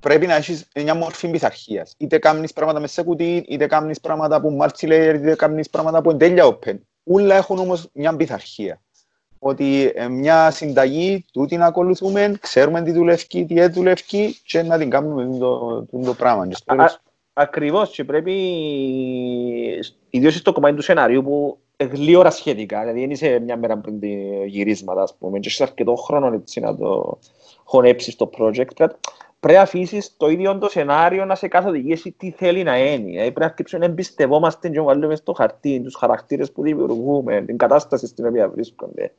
πρέπει να έχεις μια μορφή πειθαρχίας. Είτε κάνεις πράγματα με σε κουτί, είτε κάνεις πράγματα που multi-layer, είτε κάνεις πράγματα που είναι τέλεια open. Όλα έχουν όμως μια πειθαρχία. Ότι ε, μια συνταγή, τούτη να ακολουθούμε, ξέρουμε τι δουλεύει, τι δεν δουλεύει και να την κάνουμε το, το, το πράγμα. Ακριβώς και πρέπει, ιδίως στο κομμάτι του σενάριου που γλύωρα σχετικά, δηλαδή δεν είσαι μια μέρα πριν τη γυρίσματα, ας πούμε, και έχεις αρκετό χρόνο έτσι να το χωνέψεις το project. Πρέπει να αφήσεις το ίδιο το σενάριο να σε καθοδηγήσει τι θέλει να είναι. Δηλαδή πρέπει να αρχίσουμε να εμπιστευόμαστε και να βάλουμε στο χαρτί τους χαρακτήρες που δημιουργούμε, την κατάσταση στην οποία βρίσκονται.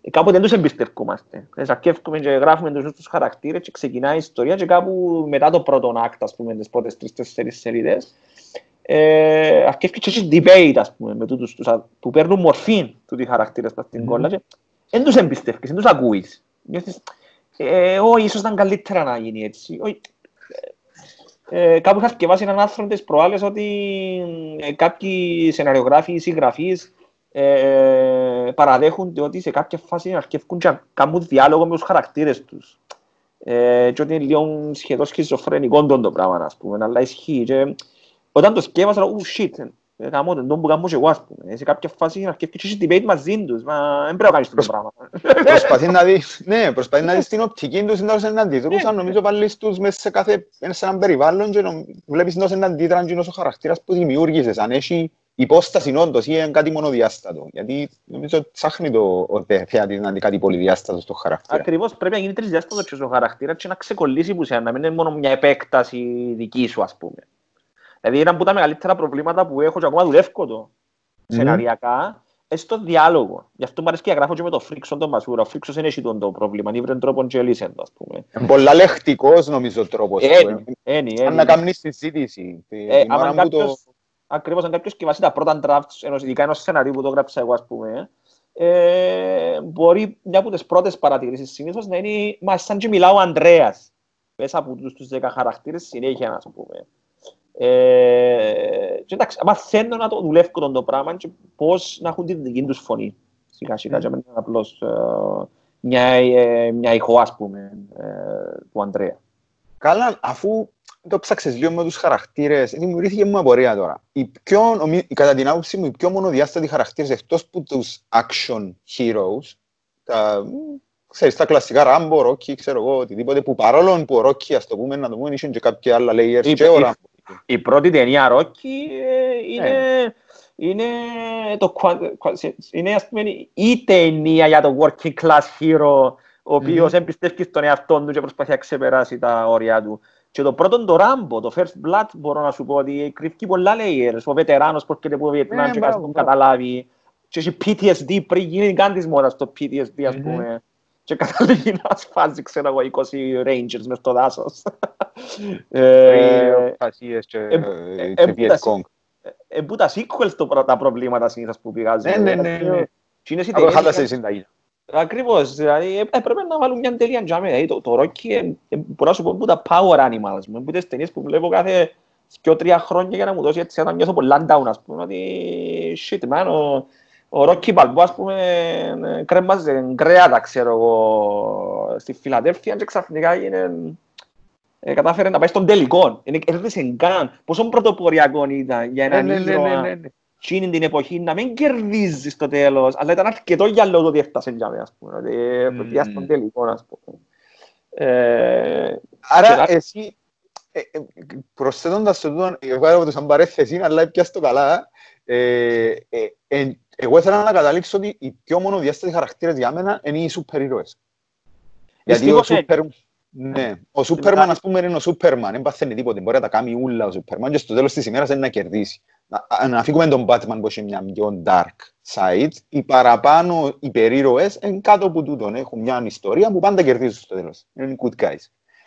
Ε, κάποτε δεν τους εμπιστευόμαστε. Σαρκεύουμε και γράφουμε τους, τους χαρακτήρες και ξεκινάει η ιστορία και κάπου μετά το πρώτο άκτο, ας πούμε, τις πρώτες τρεις-τέσσερις σελίδες, ε, αρκεύει και έχεις debate, ας πούμε, με τούτους τους, που παίρνουν μορφή του τι χαρακτήρες πας στην κόλλα και δεν τους εμπιστεύεις, δεν τους ακούεις. Νιώθεις, ε, όχι, ίσως ήταν καλύτερα να γίνει έτσι. Όχι, ε, κάπου είχα σκεφάσει έναν άνθρωπο τις προάλλες ότι ε, κάποιοι σεναριογράφοι ή συγγραφείς ε, παραδέχονται ότι σε κάποια φάση αρκεύουν και κάνουν διάλογο με τους χαρακτήρες τους. Ε, και ότι είναι λίγο σχεδόν σχιζοφρενικό το πράγμα, ας πούμε, αλλά ισχύει. Και όταν το σκέφασα, oh shit, Γάμω τον που κάνω και εγώ, ας πούμε. Σε κάποια φάση να σκέφτεις και debate μαζί τους, μα δεν πρέπει να κάνεις το πράγμα. Προσπαθεί να δεις, ναι, προσπαθεί να δεις την οπτική τους, να τους αντιδρούσαν, νομίζω βάλεις τους μέσα σε κάθε, σε έναν περιβάλλον και βλέπεις να τους αντίδραν και ο χαρακτήρας που δημιούργησες, αν έχει υπόσταση όντως ή είναι κάτι μονοδιάστατο. Γιατί νομίζω ψάχνει το θεατής να είναι κάτι πολυδιάστατο στο χαρακτήρα. Ακριβώς πρέπει να γίνει τρισδιάστατο και στο χαρακτήρας και να ξεκολλήσει που σε να μην είναι μόνο μια επέκταση δική σου, ας πούμε. Δηλαδή, ένα από τα μεγαλύτερα προβλήματα που έχω και ακόμα δουλεύω το mm. σεναριακά, στο διάλογο. Γι' αυτό μου αρέσει και να γράφω και με το φρίξον τον Μασούρα. Ο φρίξον δεν έχει τον το πρόβλημα, είναι βρει τρόπο και λύσεν το, ας πούμε. Είναι πολλά λεκτικός νομίζω τρόπος. Είναι, είναι. Αν να κάνεις συζήτηση. Ε, αν κάποιος, ακριβώς, αν κάποιος σκευάσει τα πρώτα drafts, ειδικά ενός σενάριου που το γράψα εγώ, ας πούμε, ε, μπορεί μια από τις πρώτες παρατηρήσεις συνήθως να είναι «Μα σαν και μιλάω ο Ανδρέας» μέσα από τους 10 χαρακτήρες συνέχεια, ας πούμε. Ε, και εντάξει, μαθαίνω να το δουλεύω το πράγμα και πώς να έχουν τη δική τους φωνή. Σιγά σιγά και είναι απλώς ε, μια, ε, μια ηχό, ας πούμε, ε, του Αντρέα. Καλά, αφού το ψάξες λίγο με τους χαρακτήρες, δημιουργήθηκε μου απορία τώρα. Η πιο, κατά την άποψη μου, οι πιο μονοδιάστατοι χαρακτήρες εκτός από τους action heroes, τα, ξέρεις, τα κλασικά Ράμπο, Ρόκι, ξέρω εγώ, οτιδήποτε, που παρόλο που ο Ρόκι, ας το πούμε, να το πούμε, είχε και κάποια άλλα layers και ο Ράμπο η πρώτη ταινία Ρόκι είναι, ναι. είναι, το, είναι ας πούμε, η ταινία για το working class hero ο οποίος mm-hmm. εμπιστεύει στον εαυτό του και προσπαθεί να ξεπεράσει τα όρια του. Και το πρώτο το Ράμπο, το First Blood, μπορώ να σου πω ότι κρυφκεί πολλά layers. Ο βετεράνος που έρχεται από Βιετνάμ και κάτι που καταλάβει. Και έχει PTSD πριν γίνει καν της μόδας το PTSD, ας πούμε και καταλήγει να σφάζει, ξέρω εγώ, 20 Rangers μες στο δάσος. Φασίες και Vietcong. Εμπού τα sequels τα προβλήματα συνήθως που πηγάζουν. Ναι, ναι, ναι. Από χάλασε η συνταγή. Ακριβώς, δηλαδή έπρεπε να βάλουν μια τελεία τζάμε. Δηλαδή το Rocky μπορώ να σου πω που τα power animals μου, που τις ταινίες που βλέπω κάθε δυο τρία χρόνια για να μου δώσει έτσι να νιώθω πολλά down, ας πούμε, ότι shit man, ο Ρόκι Μπαλμπό, ας πούμε, κρέμαζε κρέατα, ξέρω εγώ, στη Φιλαδέλφια και ξαφνικά είναι... Ε, κατάφερε να πάει στον τελικό. Έρθει καν. Πόσο πρωτοποριακό ήταν για έναν ήρωα εκείνη την εποχή να μην κερδίζεις στο τέλος, αλλά ήταν αρκετό για λόγο ότι έφτασε για μένα, ας πούμε, ότι έφτασε στον τελικό, ας πούμε. Άρα εσύ, προσθέτοντας το τούτο, εγώ έχω το σαν παρέθεση, αλλά πιάσω το καλά, εγώ ήθελα να καταλήξω ότι οι πιο μονοδιάστατοι χαρακτήρες για μένα είναι οι σούπερ ήρωες. Γιατί ο σούπερ... Ναι, ο Σούπερμαν ας πούμε είναι ο Σούπερμαν, δεν παθαίνει τίποτε, μπορεί να τα κάνει ούλα ο Σούπερμαν και στο τέλος της ημέρας είναι να κερδίσει. Να, να φύγουμε τον Batman που έχει μια πιο dark side, οι παραπάνω υπερήρωες είναι κάτω από τούτον, έχουν μια ιστορία που πάντα κερδίζουν στο τέλος, είναι good guys.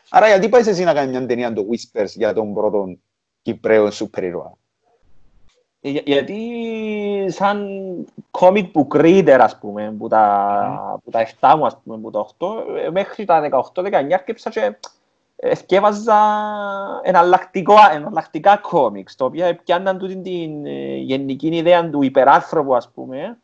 Άρα γιατί πάει εσύ να κάνει μια ταινία το Whispers για τον πρώτο Κυπρέο σούπερ ήρωα. Ε, γιατί σαν comic book reader, ας πούμε, που τα, mm. που τα 7 μου, ας πούμε, που τα 8, ε, μέχρι τα 18-19 έρκεψα και εθκεύαζα εναλλακτικά κόμιξ, τα οποία πιάνναν τούτη την ε, γενική ιδέα του υπεράνθρωπου, ας πούμε,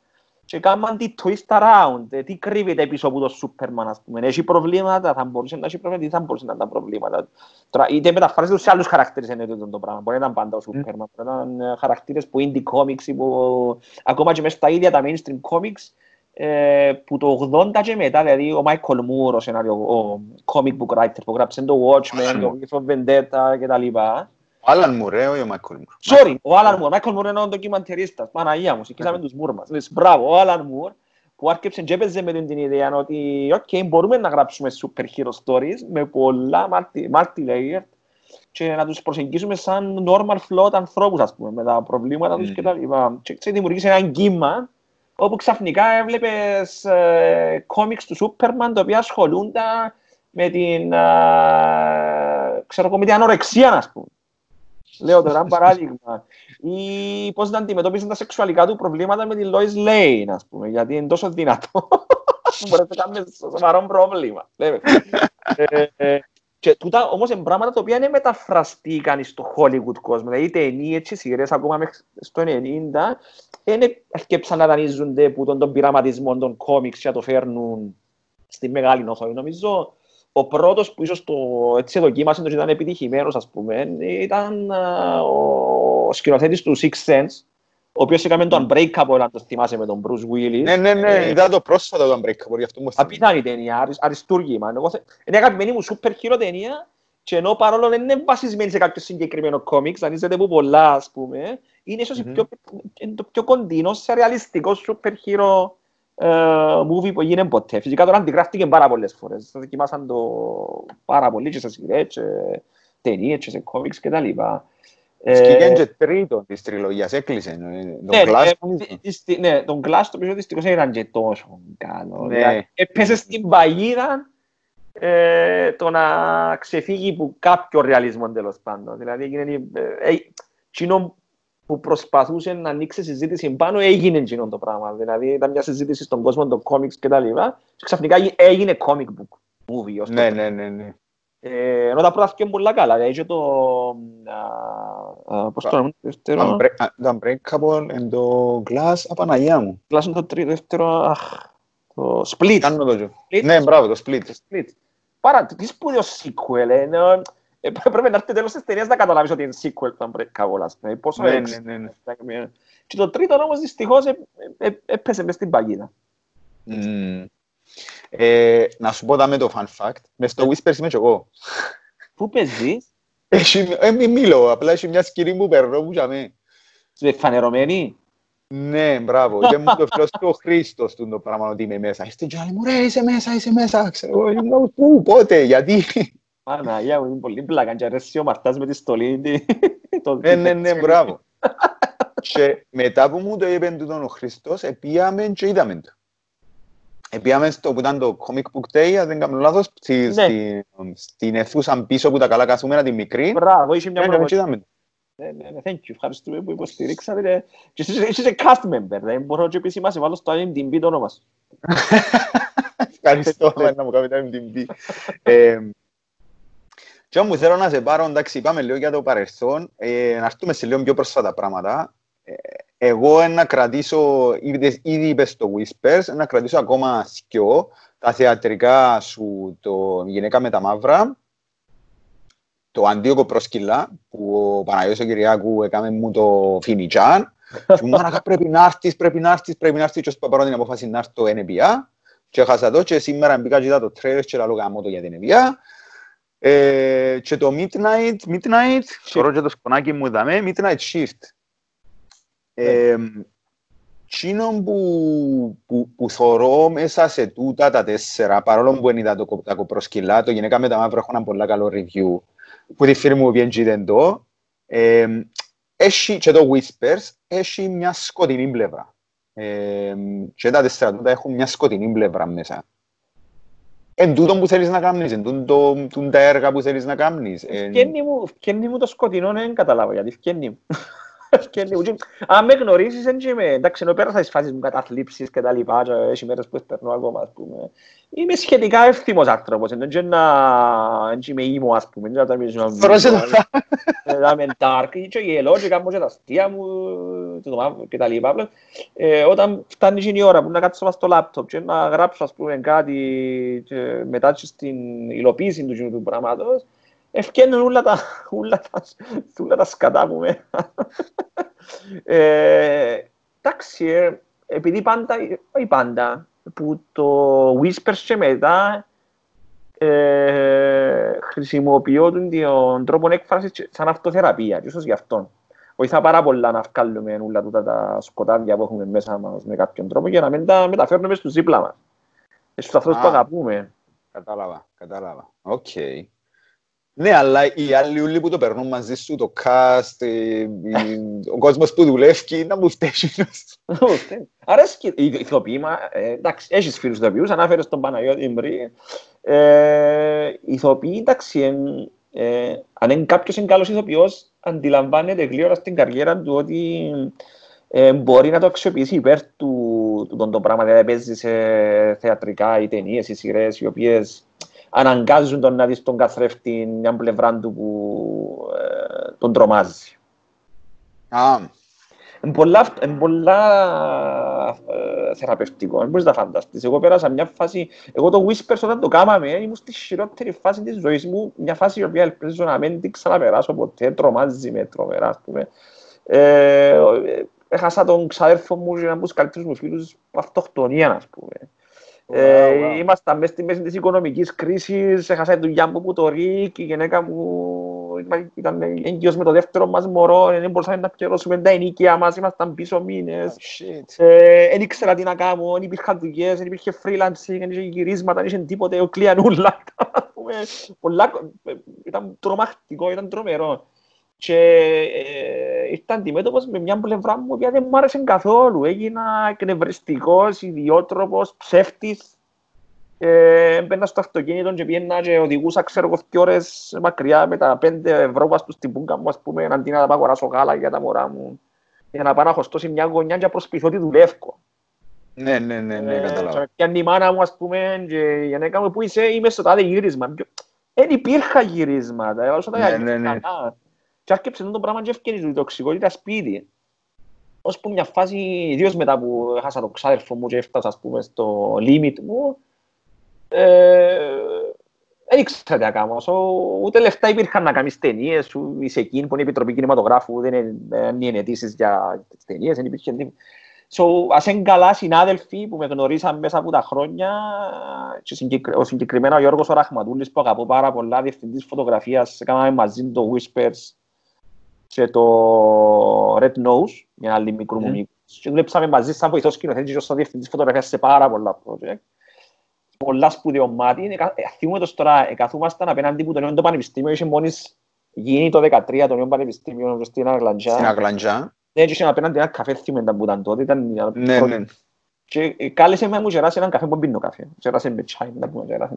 και κάμαν τη twist around, ε, τι κρύβεται πίσω από το Σούπερμαν, ας πούμε. Έχει προβλήματα, θα μπορούσε να έχει προβλήματα, τι θα μπορούσε να τα προβλήματα. Τώρα, είτε μεταφράζεται σε άλλους χαρακτήρες είναι το πράγμα. Μπορεί να ήταν πάντα ο Σούπερμαν, μπορεί να ήταν ε, χαρακτήρες που indie comics, που, ακόμα και μέσα στα ίδια τα mainstream comics, ε, που το 80 και μετά, δηλαδή ο Michael Moore, ο, σενάριο, ο comic book writer που γράψε το Watchmen, το V for Vendetta κτλ. Ο Άλαν Μουρ, ε, όχι ο Μάικολ Μουρ. Sorry, ο Άλαν Μουρ. Ο Μάικολ Μουρ είναι ο ντοκιμαντερίστας. Παναγία μου, συγχύσαμε τους Μουρ μας. Λες, μπράβο, ο Άλαν Μουρ που άρκεψε και έπαιζε με την ιδέα ότι okay, μπορούμε να γράψουμε super hero stories με πολλά multi-layered και να τους προσεγγίσουμε σαν normal flawed ανθρώπους, ας πούμε, με τα προβλήματα τους και τα λοιπά. Και ξέρετε, δημιουργήσει ένα κύμα όπου ξαφνικά έβλεπες ε, κόμιξ του Σούπερμαν τα οποία ασχολούνται με την, ε, ξέρω, με την ανορεξία, ας πούμε. Λέω τώρα ένα παράδειγμα. Ή πώς να αντιμετώπιζε τα σεξουαλικά του προβλήματα με την Lois Lane, ας πούμε, γιατί είναι τόσο δυνατό. <laughs> Μπορεί να κάνεις σοβαρό πρόβλημα. Ε, ε, και τούτα όμως είναι πράγματα τα οποία είναι μεταφραστήκαν στο Hollywood κόσμο. Δηλαδή ταινίες και σειρές ακόμα μέχρι στο 90 είναι αρκέψαν να δανείζονται που τον, τον πειραματισμό των κόμιξ και να το φέρνουν στη μεγάλη οθόνη. Νομίζω ο πρώτος που ίσως το έτσι δοκίμασε, το ήταν επιτυχημένος, ας πούμε, ήταν ο σκηνοθέτης του Six Sense, ο οποίος έκαμε το Unbreakable, αν το θυμάσαι, με τον Bruce Willis. Ναι, ναι, ναι, είδα το πρόσφατο το Unbreakable, γι' αυτό μου Απίθανη ταινία, αριστούργημα. Είναι αγαπημένη μου σούπερ χείρο ταινία και ενώ παρόλο δεν είναι βασισμένη σε κάποιο συγκεκριμένο κόμιξ, δανείζεται από πολλά, ας πούμε, είναι ίσως το πιο κοντινό σε ρεαλιστικό σούπερ χείρο movie που έγινε ποτέ. Φυσικά τώρα αντιγράφτηκε πάρα πολλές φορές. Θα δοκιμάσαν το πάρα πολύ και σε σειρές και ταινίες και σε κόμιξ και τα λοιπά. Σκήκαν και τρίτο της τριλογίας, έκλεισε. Τον Glass, ναι, τον Glass το οποίο δυστυχώς ήταν και τόσο καλό. Έπεσε στην παγίδα το να ξεφύγει από κάποιο ρεαλισμό τέλος πάντων. Δηλαδή, έγινε που προσπαθούσε να ανοίξει συζήτηση πάνω, έγινε εκείνο το πράγμα. Δηλαδή ήταν μια συζήτηση στον κόσμο των κόμιξ και τα λοιπά και ξαφνικά έγινε comic book movie. Ναι, ναι, ναι, ναι. Ε, ενώ τα πρώτα είναι πολλά καλά. Δηλαδή το... Πώς το λέμε, δεύτερο... Το Unbreakable and το Glass, απαναγιά μου. Glass είναι το τρίτο, δεύτερο... Το Split. Κάνω το Ναι, μπράβο, το Split. Πάρα, τι σπουδαίο sequel, ε, πρέπει να έρθει τέλος της ταινίας να καταλάβεις ότι είναι sequel του Unbreakable, ας πούμε. Πόσο ναι, ναι, ναι, ναι. Και το τρίτο όμως δυστυχώς ε, ε, έπεσε μες στην παγίδα. Ε, να σου πω δάμε το fun fact. Μες στο Whispers είμαι και εγώ. Πού παίζεις; Ε, μη μιλώ, απλά έχει μια σκηνή που περνώ που για μέ. Είσαι φανερωμένη; Ναι, μπράβο. Και μου το φίλος του ο Χρήστος του το πράγμα ότι είμαι μέσα. Είστε και άλλοι μου, ρε, είσαι μέσα, είσαι μέσα. Ξέρω, πού, πότε, γιατί. Παναγία μου, είναι πολύ πλάκα και αρέσει ο Μαρτάς με τη στολή. Ναι, ναι, ναι, μπράβο. Και μετά που μου το είπε τον ο Χριστός, επίαμε και είδαμε το. Επίαμε στο που ήταν το Comic Book Day, αν δεν κάνω λάθος, ναι. στην αιθούσα πίσω που τα καλά καθούμενα, τη μικρή. Μπράβο, είχε μια προβολή. Ναι, ναι, thank you. Ευχαριστούμε που υποστηρίξατε. Και είσαι cast member, δεν μπορώ και επίσης μας βάλω στο IMDb το όνομα σου. <laughs> Ευχαριστώ να μου κάνει το IMDb. Και όμως θέλω να σε πάρω, εντάξει, είπαμε λίγο για το παρελθόν, ε, να έρθουμε σε λίγο πιο πρόσφατα πράγματα. Ε, εγώ να κρατήσω, ήδη, ήδη είπες το Whispers, να κρατήσω ακόμα σκιό, τα θεατρικά σου, το γυναίκα με τα μαύρα, το αντίοκο προσκυλά, που ο Παναγιώτης ο Κυριάκου έκαμε μου το Φινιτζάν, <laughs> και μου πρέπει να έρθεις, πρέπει να έρθεις, πρέπει να έρθεις, και ως πάρω την απόφαση να έρθω NBA, και χάσα το και σήμερα μπήκα και το τρέλες και λαλό γάμο το για την NBA, ε, και το Midnight, Midnight, χωρώ και το σκονάκι μου δαμε, Midnight Shift. Ε, Τσίνο που, που, που θωρώ μέσα σε τούτα τα τέσσερα, παρόλο που είναι το, τα κοπροσκυλά, το γυναίκα με τα μαύρα έχω ένα πολύ καλό review, που τη φίλη μου βγαίνει δεν το, ε, έχει και το Whispers, έχει μια σκοτεινή πλευρά. Ε, και τα τέσσερα τούτα έχουν μια σκοτεινή πλευρά μέσα. Εν τούτο που θέλεις να κάνεις, εν τούτο τα έργα που θέλεις να κάνεις. Φκένει μου το σκοτεινό, δεν καταλάβω γιατί φκένει μου. <laughs> Αν με γνωρίσεις, δεν είμαι, εντάξει, ενώ πέρασα τις φάσεις μου καταθλίψεις και τα λοιπά, και έχεις μέρες που περνώ ακόμα, ας πούμε. Είμαι σχετικά εύθυμος άνθρωπος, δεν είμαι ήμο, ας πούμε, δεν είμαι να είμαι dark, και γελώ και κάνω και τα αστεία μου και τα λοιπά. Ε, όταν φτάνει η ώρα που να κάτσω στο λάπτοπ και να γράψω, ας πούμε, κάτι μετά στην υλοποίηση του πράγματος, ευκαινούν όλα τα, όλα τα, όλα τα σκατά μου μέσα. ε, εντάξει, ε, επειδή πάντα, όχι πάντα, που το Whispers και μετά ε, χρησιμοποιώ τον τρόπο έκφραση σαν αυτοθεραπεία, και ίσως γι' αυτό. Βοηθά πάρα πολλά να βγάλουμε όλα τούτα τα σκοτάδια που έχουμε μέσα μας με κάποιον τρόπο για να μην τα μεταφέρουμε στους δίπλα μας. Στους ανθρώπους που αγαπούμε. Κατάλαβα, κατάλαβα. OK. Okay. Ναι, αλλά οι άλλοι ούλοι που το περνούν μαζί σου, το cast, ο κόσμος που δουλεύει, να μου φταίει. Άρα οι ηθοποιοί, ε, εντάξει, έχεις φίλους ηθοποιούς, ανάφερες τον Παναγιώτη Μπρή. Ε, οι ηθοποιοί, εντάξει, ε, αν είναι κάποιος είναι καλός ηθοποιός, αντιλαμβάνεται γλύωρα στην καριέρα του ότι μπορεί να το αξιοποιήσει υπέρ του, τον το πράγμα, δηλαδή παίζει σε θεατρικά ή ταινίες ή σειρές οι οποίες αναγκάζουν τον να δεις τον καθρέφτη μια πλευρά του που ε, τον τρομάζει. Α. Είναι πολλά, είναι πολλά ε, θεραπευτικό, δεν μπορείς να φανταστείς. Εγώ πέρασα μια φάση, εγώ το Whispers όταν το κάμαμε, ήμουν στη χειρότερη φάση της ζωής μου, μια φάση η οποία ελπίζω να μην την ξαναπεράσω ποτέ, τρομάζει με τρομερά, ας πούμε. Ε, έχασα τον ξαδέρφο μου και έναν από τους καλύτερους μου φίλους αυτοκτονία, ας πούμε. Ε, ήμασταν μέσα στη μέση της οικονομικής κρίσης, έχασα τη δουλειά μου που το ΡΙΚ, η γυναίκα μου ήταν έγκυος με το δεύτερο μας μωρό, δεν μπορούσαμε να πληρώσουμε τα ενίκια μας, ήμασταν πίσω μήνες. Δεν oh, ήξερα τι να κάνω, δεν υπήρχαν δουλειές, δεν υπήρχε freelancing, δεν είχε γυρίσματα, δεν είχε τίποτε, κλείαν όλα. <laughs> Ήταν τρομακτικό, ήταν τρομερό και ε, ήρθα αντιμέτωπος με μια πλευρά μου που δεν μου άρεσε καθόλου. Έγινα εκνευριστικός, ιδιότροπος, ψεύτης. Ε, μπαίνα στο αυτοκίνητο και πήγαινα και οδηγούσα, ξέρω εγώ, δύο ώρες μακριά με τα πέντε ευρώ που στο στην πούγκα μου, ας πούμε, αντί να τα πάω αγοράσω γάλα για τα μωρά μου. Για να πάω να χωστώ σε μια γωνιά και να προσπιθώ ότι δουλεύω. Ναι, ναι, ναι, ναι, καταλάβω. Και αν η μάνα μου, ας πούμε, και η γυναίκα μου που είσαι, είμαι στο τάδε γύρισμα. Δεν υπήρχα γυρίσματα. Ναι, ναι, ναι. Και άρχισε το πράγμα και ευκαιρίζει η τοξικότητα σπίτι. Ως που μια φάση, ιδίως μετά που έχασα το ξάδερφο μου και έφτασα ας πούμε, στο limit μου, ε, δεν ήξερα τι να κάνω. Ούτε λεφτά υπήρχαν να κάνεις ταινίες, είσαι εκείνη που είναι η Επιτροπή Κινηματογράφου, δεν είναι αιτήσεις για τις ταινίες, δεν υπήρχε τίποτα. So, ας είναι καλά συνάδελφοι που με γνωρίσαν μέσα από τα χρόνια και ο συγκεκριμένα ο Γιώργος Ραχματούλης που αγαπώ πάρα πολλά, διευθυντής φωτογραφίας, έκαναμε μαζί το Whispers και το Red Nose, μια άλλη μικρού μου μήκους. Και δουλέψαμε μαζί σαν βοηθός σκηνοθέτης και ως διευθυντής φωτογραφίας σε πάρα πολλά project. Πολλά σπουδαίο μάτι. Θυμούμε το τώρα, καθούμασταν απέναντι που το νέο το πανεπιστήμιο είχε μόλις γίνει το 2013 το νέο πανεπιστήμιο στην Αγλαντζά. Στην Αγλαντζά. Ναι, και είχε απέναντι ένα καφέ θυμέντα που ήταν τότε. Ήταν ναι, ναι. Και κάλεσε με μου γεράσει έναν καφέ που πίνω καφέ. Γεράσει με τσάι, να πούμε γεράσει.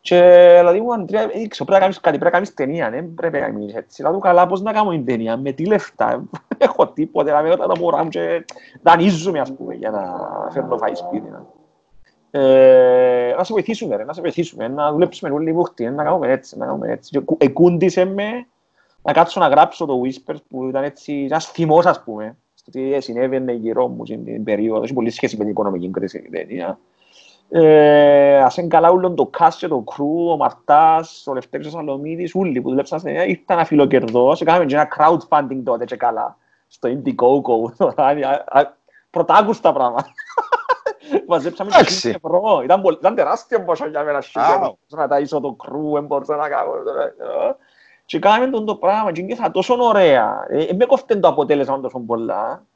Και δηλαδή μου, Αντρέα, ήξω, πρέπει να κάνεις κάτι, πρέπει να κάνεις ταινία, ναι, πρέπει να κάνεις έτσι. Δηλαδή, καλά, πώς να κάνω την ταινία, με τι λεφτά, <laughs> έχω τίποτε, να με ρωτά τα μωρά μου και δανείζουμε, ας πούμε, για να φέρνω φάει σπίτι. Ε, να σε βοηθήσουμε, ρε, να σε βοηθήσουμε, να δουλέψουμε όλοι μούχτη, να κάνουμε έτσι, να κάνουμε έτσι. Εκούντισε με να κάτσω να γράψω το Whispers που ήταν έτσι, ένας θυμός, ας πούμε τι συνέβαινε γύρω μου στην περίοδο, έχει πολύ σχέση με την οικονομική κρίση η ταινία. Ε, ας είναι καλά ούλον το cast και το crew, ο Μαρτάς, ο Λευτέρης ο Σαλομίδης, όλοι που δουλέψαν στην ταινία, ήρθαν αφιλοκερδός, έκαναμε και ένα crowdfunding τότε και καλά, στο Indiegogo, πρωτάκουστα πράγματα. <laughs> Μαζέψαμε και ευρώ, ήταν, ήταν τεράστιο ποσό για μένα, να ταΐσω το crew, μπορούσα να κάνω. Και κάναμε τον το πράγμα και νιώθα τόσο ωραία. Εν με κόφτεν το αποτέλεσμα τόσο πολλά.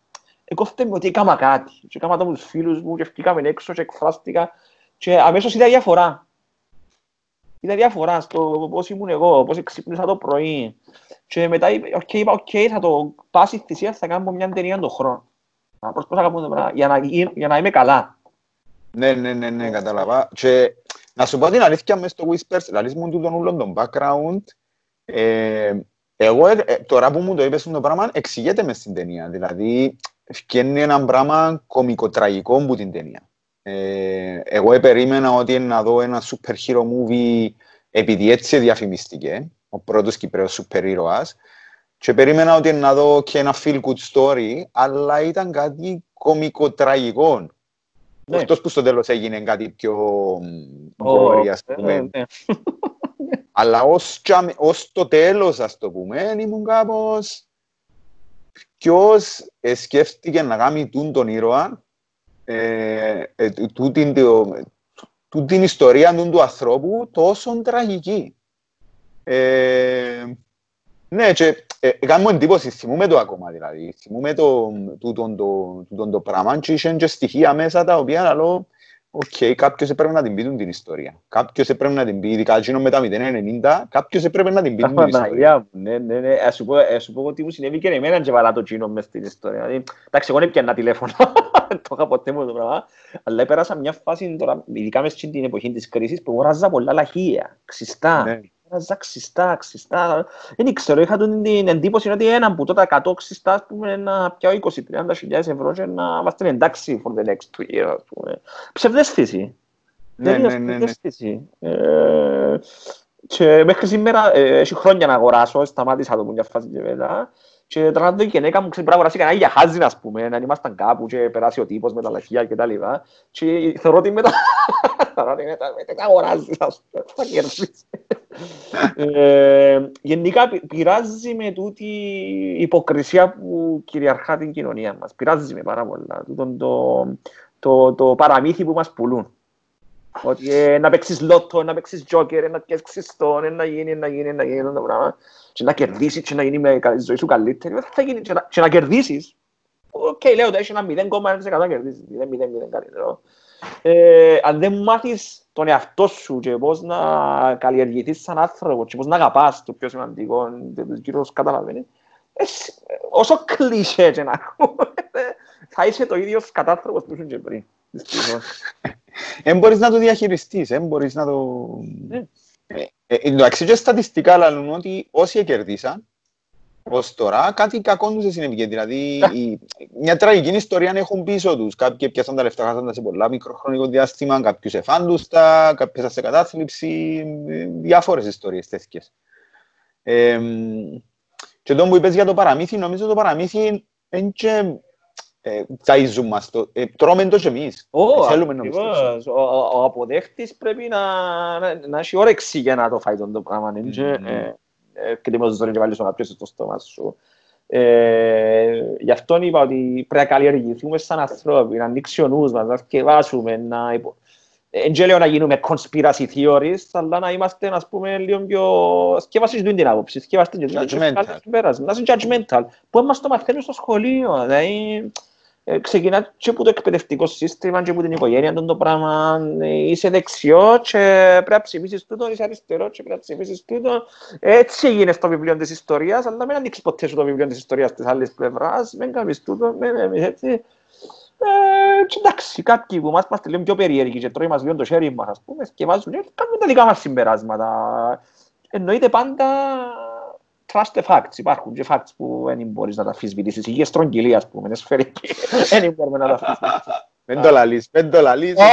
Εκόφτεν με ότι έκανα κάτι. Και έκανα το με τους φίλους μου και βγήκαμε έξω και εκφράστηκα. Και αμέσως είδα διαφορά. Είδα διαφορά στο πώς ήμουν εγώ, πώς ξύπνησα το πρωί. Και μετά okay, είπα, OK, okay, θα το πάση θυσία, θα κάνω μια ταινία τον χρόνο. Να προσπαθώ να κάνω το πράγμα για να, για να είμαι καλά. Ναι, ναι, ναι, ναι, κατάλαβα. Και Να σου πω την αλήθεια μες στο Whispers, λαλείς μου τούτον ούλον τον background, ε, εγώ ε, ε, τώρα που μου το είπες το πράγμα, εξηγείται μες στην ταινία. Δηλαδή, φτιάχνει ένα πράγμα κομικοτραγικό που την ταινία. Ε, εγώ περίμενα ότι να δω ένα super hero movie επειδή έτσι διαφημίστηκε, ο πρώτος Κυπρέος σούπερ ήρωας, και περίμενα ότι να δω και ένα feel good story, αλλά ήταν κάτι κομικοτραγικό. Ναι. Αυτός που στο τέλος έγινε κάτι πιο μπορεί, ας ναι, πούμε. Ναι. Αλλά ως, ως το τέλος, ας το πούμε, ήμουν κάπως... Ποιος σκέφτηκε να κάνει τούν τον ήρωα, ε, ε, τούτην, την ιστορία του ανθρώπου τόσο τραγική. Ε, ναι, και ε, κάνω εντύπωση, θυμούμε το ακόμα δηλαδή. Θυμούμε το, το, το, το, το, το πράγμα και είχε και στοιχεία μέσα τα οποία λέω OK, okay, κάποιος έπρεπε να την πει την ιστορία. Κάποιος έπρεπε να την πει, ειδικά εκείνο με τα 090, κάποιος έπρεπε να την πει την ιστορία. Ναι, ναι, ναι. Ας σου πω, ας σου πω ότι μου συνέβη και εμένα και βάλα το κοινό μες στην ιστορία. Δηλαδή, εντάξει, εγώ δεν πιάνα τηλέφωνο, <laughs> το είχα ποτέ μου το πράγμα, αλλά πέρασα μια φάση τώρα, ειδικά μες στην εποχή της κρίσης, που αγοράζα πολλά λαχεία, ξιστά. Ναι έβαζα ξιστά, ξιστά. Δεν ξέρω, είχα την εντύπωση ότι ένα που τότε 100 ξιστά, πούμε, να πιάω 20-30 ευρώ και να είμαστε εντάξει for the next two years, πούμε. Ψευδέστηση. Ναι, ναι, ναι, ναι. Ε, και μέχρι σήμερα, ε, έχει χρόνια να αγοράσω, σταμάτησα το που μια φάση και μετά. Και τώρα το γυναίκα μου ξέρει πράγμα κανένα για χάζι, ας πούμε, να ήμασταν κάπου και περάσει ο τύπος με τα λαχεία και τα λοιπά. Και θεωρώ ότι μετά, <laughs> θεωρώ ότι μετά, μετά αγοράζεις, ας πούμε, θα κερδίσεις. Ε, γενικά πειράζει με τούτη υποκρισία που κυριαρχά την κοινωνία μας. Πειράζει με πάρα πολλά. Το, το, το, το παραμύθι που μας πουλούν. Ότι ε, να παίξεις λότο, να παίξεις τζόκερ, να παίξεις τον, να γίνει, να γίνει, να γίνει το πράγμα. Και να κερδίσεις και να γίνει με η ζωή σου καλύτερη. Θα γίνει και να, και να κερδίσεις. OK, okay, λέω ότι έχεις ένα 0,1% να κερδίσεις. 0,0 καλύτερο. Ε, αν δεν μάθεις τον εαυτό σου και πώς να καλλιεργηθείς σαν άνθρωπο και πώς να αγαπάς το πιο σημαντικό, το κύριο καταλαβαίνεις, όσο κλεισέ και να θα είσαι το ίδιος κατάνθρωπος που ήσουν και πριν. Δεν <laughs> μπορείς να το διαχειριστείς, δεν μπορείς να το... Ναι. Ε, ε, εντάξει και στατιστικά λαλούν ότι όσοι κερδίσαν, ως τώρα κάτι κακό τους συνέβηκε. Δηλαδή, η, μια τραγική ιστορία έχουν πίσω τους. Κάποιοι πιάσαν τα λεφτά χάσαν σε πολλά μικροχρονικό διάστημα, κάποιους εφάντους τα, κάποιοι σε κατάθλιψη, διάφορες ιστορίες τέτοιες. Ε, και το που είπες για το παραμύθι, νομίζω το παραμύθι είναι και ε, ταΐζουν μας το, ε, τρώμε το και εμείς. Oh, Θέλουμε να ο, ο, αποδέχτης πρέπει να, να, να έχει όρεξη για να το φάει το πράγμα. Mm -hmm έρχεται με το και βάλεις ο κάποιος στο στόμα σου. Ε, γι' αυτό είπα ότι πρέπει να καλλιεργηθούμε σαν ανθρώποι, να ανοίξει ο νους μας, να σκευάσουμε, να υπο... Δεν λέω να γίνουμε conspiracy theorists, αλλά να είμαστε, ας πούμε, λίγο πιο... Σκευάσεις την άποψη, σκευάστε και judgmental. Να είσαι judgmental. Που μας το μαθαίνουν στο σχολείο, δηλαδή ε, ξεκινά και από το εκπαιδευτικό σύστημα και από την οικογένεια το πράγμα. Ε, είσαι δεξιό και πρέπει να ψηφίσεις τούτο, είσαι αριστερό και πρέπει να ψηφίσεις τούτο. Έτσι έγινε στο βιβλίο της ιστορίας, αλλά μην ανοίξεις ποτέ σου το βιβλίο της ιστορίας της άλλης πλευράς, μην κάνεις τούτο, μην έτσι. Ε, και εντάξει, κάποιοι που μας είμαστε λίγο πιο περίεργοι και τρώει μας λίγο το χέρι μας, ας πούμε, και βάζουν, κάνουμε τα δικά μας συμπεράσματα. Εννοείται πάντα trust the facts. Υπάρχουν και facts που δεν μπορείς να τα αφισβητήσεις. Η στρογγυλή, ας πούμε, είναι σφαιρική. Δεν <laughs> μπορούμε να τα αφισβητήσεις. Δεν το λαλείς, δεν το λαλείς. <laughs>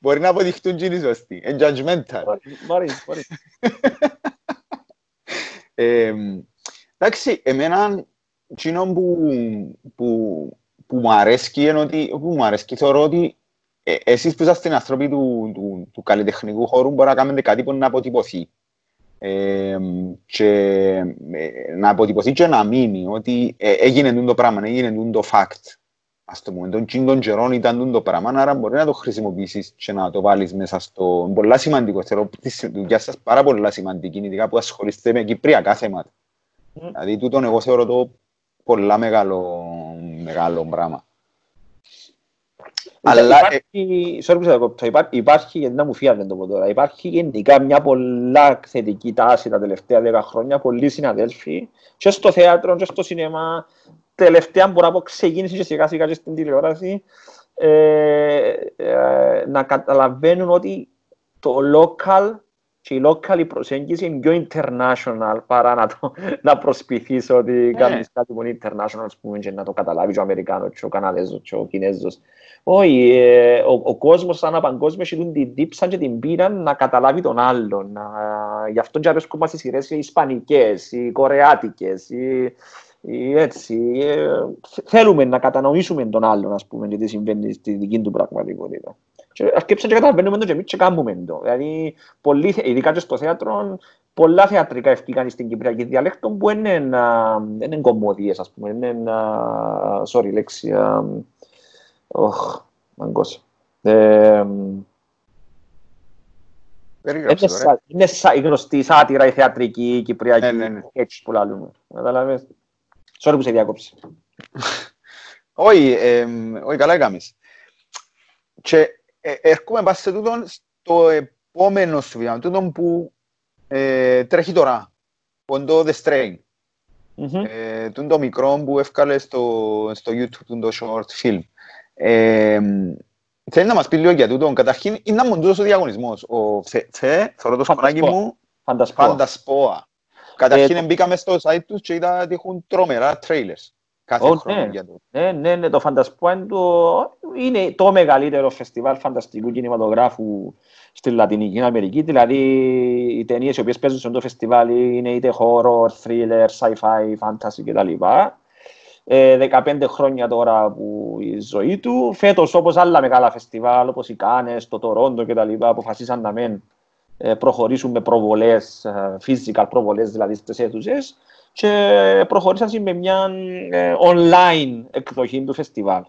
Μπορεί να αποδειχτούν και είναι σωστοί. Είναι judgmental. Μπορεί, μπορεί. <laughs> Εντάξει, εμένα, εκείνο που μου αρέσει είναι ότι, που μου αρέσει, θεωρώ ότι ε, εσείς που είσαστε άνθρωποι του, του, του καλλιτεχνικού χώρου μπορεί να κάνετε κάτι που να αποτυπωθεί. Ε, και ε, να αποτυπωθεί και να μείνει ότι ε, έγινε το πράγμα, έγινε το fact. Ας το πούμε, τον των καιρών ήταν το πράγμα, άρα μπορεί να το χρησιμοποιήσεις και να το βάλεις μέσα στο... Πολλά σημαντικό, θέλω τη δουλειά σας πάρα πολλά σημαντική, ειδικά που ασχολείστε με κυπριακά θέματα. Mm. Δηλαδή, τούτον εγώ θεωρώ το πολλά μεγάλο, μεγάλο πράγμα. Αλλά υπάρχει, sorry που κόπτω, υπάρχει, υπάρχει, γιατί να μου φύγανε το πω τώρα, υπάρχει γενικά μια πολλά θετική τάση τα τελευταία δέκα χρόνια, πολλοί συναδέλφοι, και στο θέατρο και στο σινεμά, τελευταία μπορώ να πω ξεκίνησε και σιγά σιγά και στην τηλεόραση, ε, ε, να καταλαβαίνουν ότι το local και η local προσέγγιση είναι πιο international παρά να, το, να προσπιθείς ότι yeah. Ναι. κάνεις κάτι που είναι international ας πούμε, και να το καταλάβεις ο Αμερικάνος, και ο Καναδέζος, και ο Κινέζος. Όχι, ε, ο, ο κόσμος σαν παγκόσμιος έχει την δίψα και την πείρα να καταλάβει τον άλλον. Να, γι' αυτό και αρέσκουν μας οι σειρές οι ισπανικές, οι κορεάτικες, οι, οι έτσι. Ε, θέλουμε να κατανοήσουμε τον άλλον, ας πούμε, και τι συμβαίνει στη δική του πραγματικότητα. Και αρκέψαν και καταλαβαίνουμε το και εμείς και κάνουμε το. Δηλαδή, πολλοί, ειδικά και στο θέατρο, πολλά θεατρικά ευκήκαν στην Κυπριακή διαλέκτο που είναι, είναι κομμωδίες, ας πούμε. Είναι, sorry, λέξη, οχ, μαγκός. Είναι η γνωστή σάτυρα, η θεατρική, η κυπριακή, ναι, ναι, ναι. έτσι που λαλούμε. Καταλαβες; Sorry που σε διάκοψε. <laughs> Όχι, όχι, καλά έκαμες. Και ε, έρχομαι πας σε τούτον στο επόμενο σου βήμα, τούτον που ε, τρέχει τώρα, που το The Strain. Mm-hmm. Ε, το μικρό που έφκαλες στο, στο YouTube, το short film. Ε, θέλει να μας πεις λίγο για τούτον. Καταρχήν, είναι να τούτος ο διαγωνισμός. Ο Θε, θέλω το σκονάκι μου, Φαντασπόα. Καταρχήν, ε, μπήκαμε στο site τους και είδα ότι έχουν τρομερά trailers κάθε oh, χρόνο ναι. για το. Ναι, ναι, ναι, το Φαντασπόεν είναι το μεγαλύτερο φεστιβάλ φανταστικού κινηματογράφου στη Λατινική Αμερική. Δηλαδή, οι ταινίες οι οποίες παίζουν σε αυτό το φεστιβάλ είναι είτε horror, thriller, sci-fi, fantasy κτλ. Ε, 15 χρόνια τώρα που η ζωή του. Φέτος, όπως άλλα μεγάλα φεστιβάλ, όπως οι Κάνες, το Τορόντο κτλ., αποφασίσαν να μην ε, προχωρήσουν με προβολές, ε, physical προβολές δηλαδή στις αίθουσες και προχωρήσαν με μια ε, online εκδοχή του φεστιβάλ.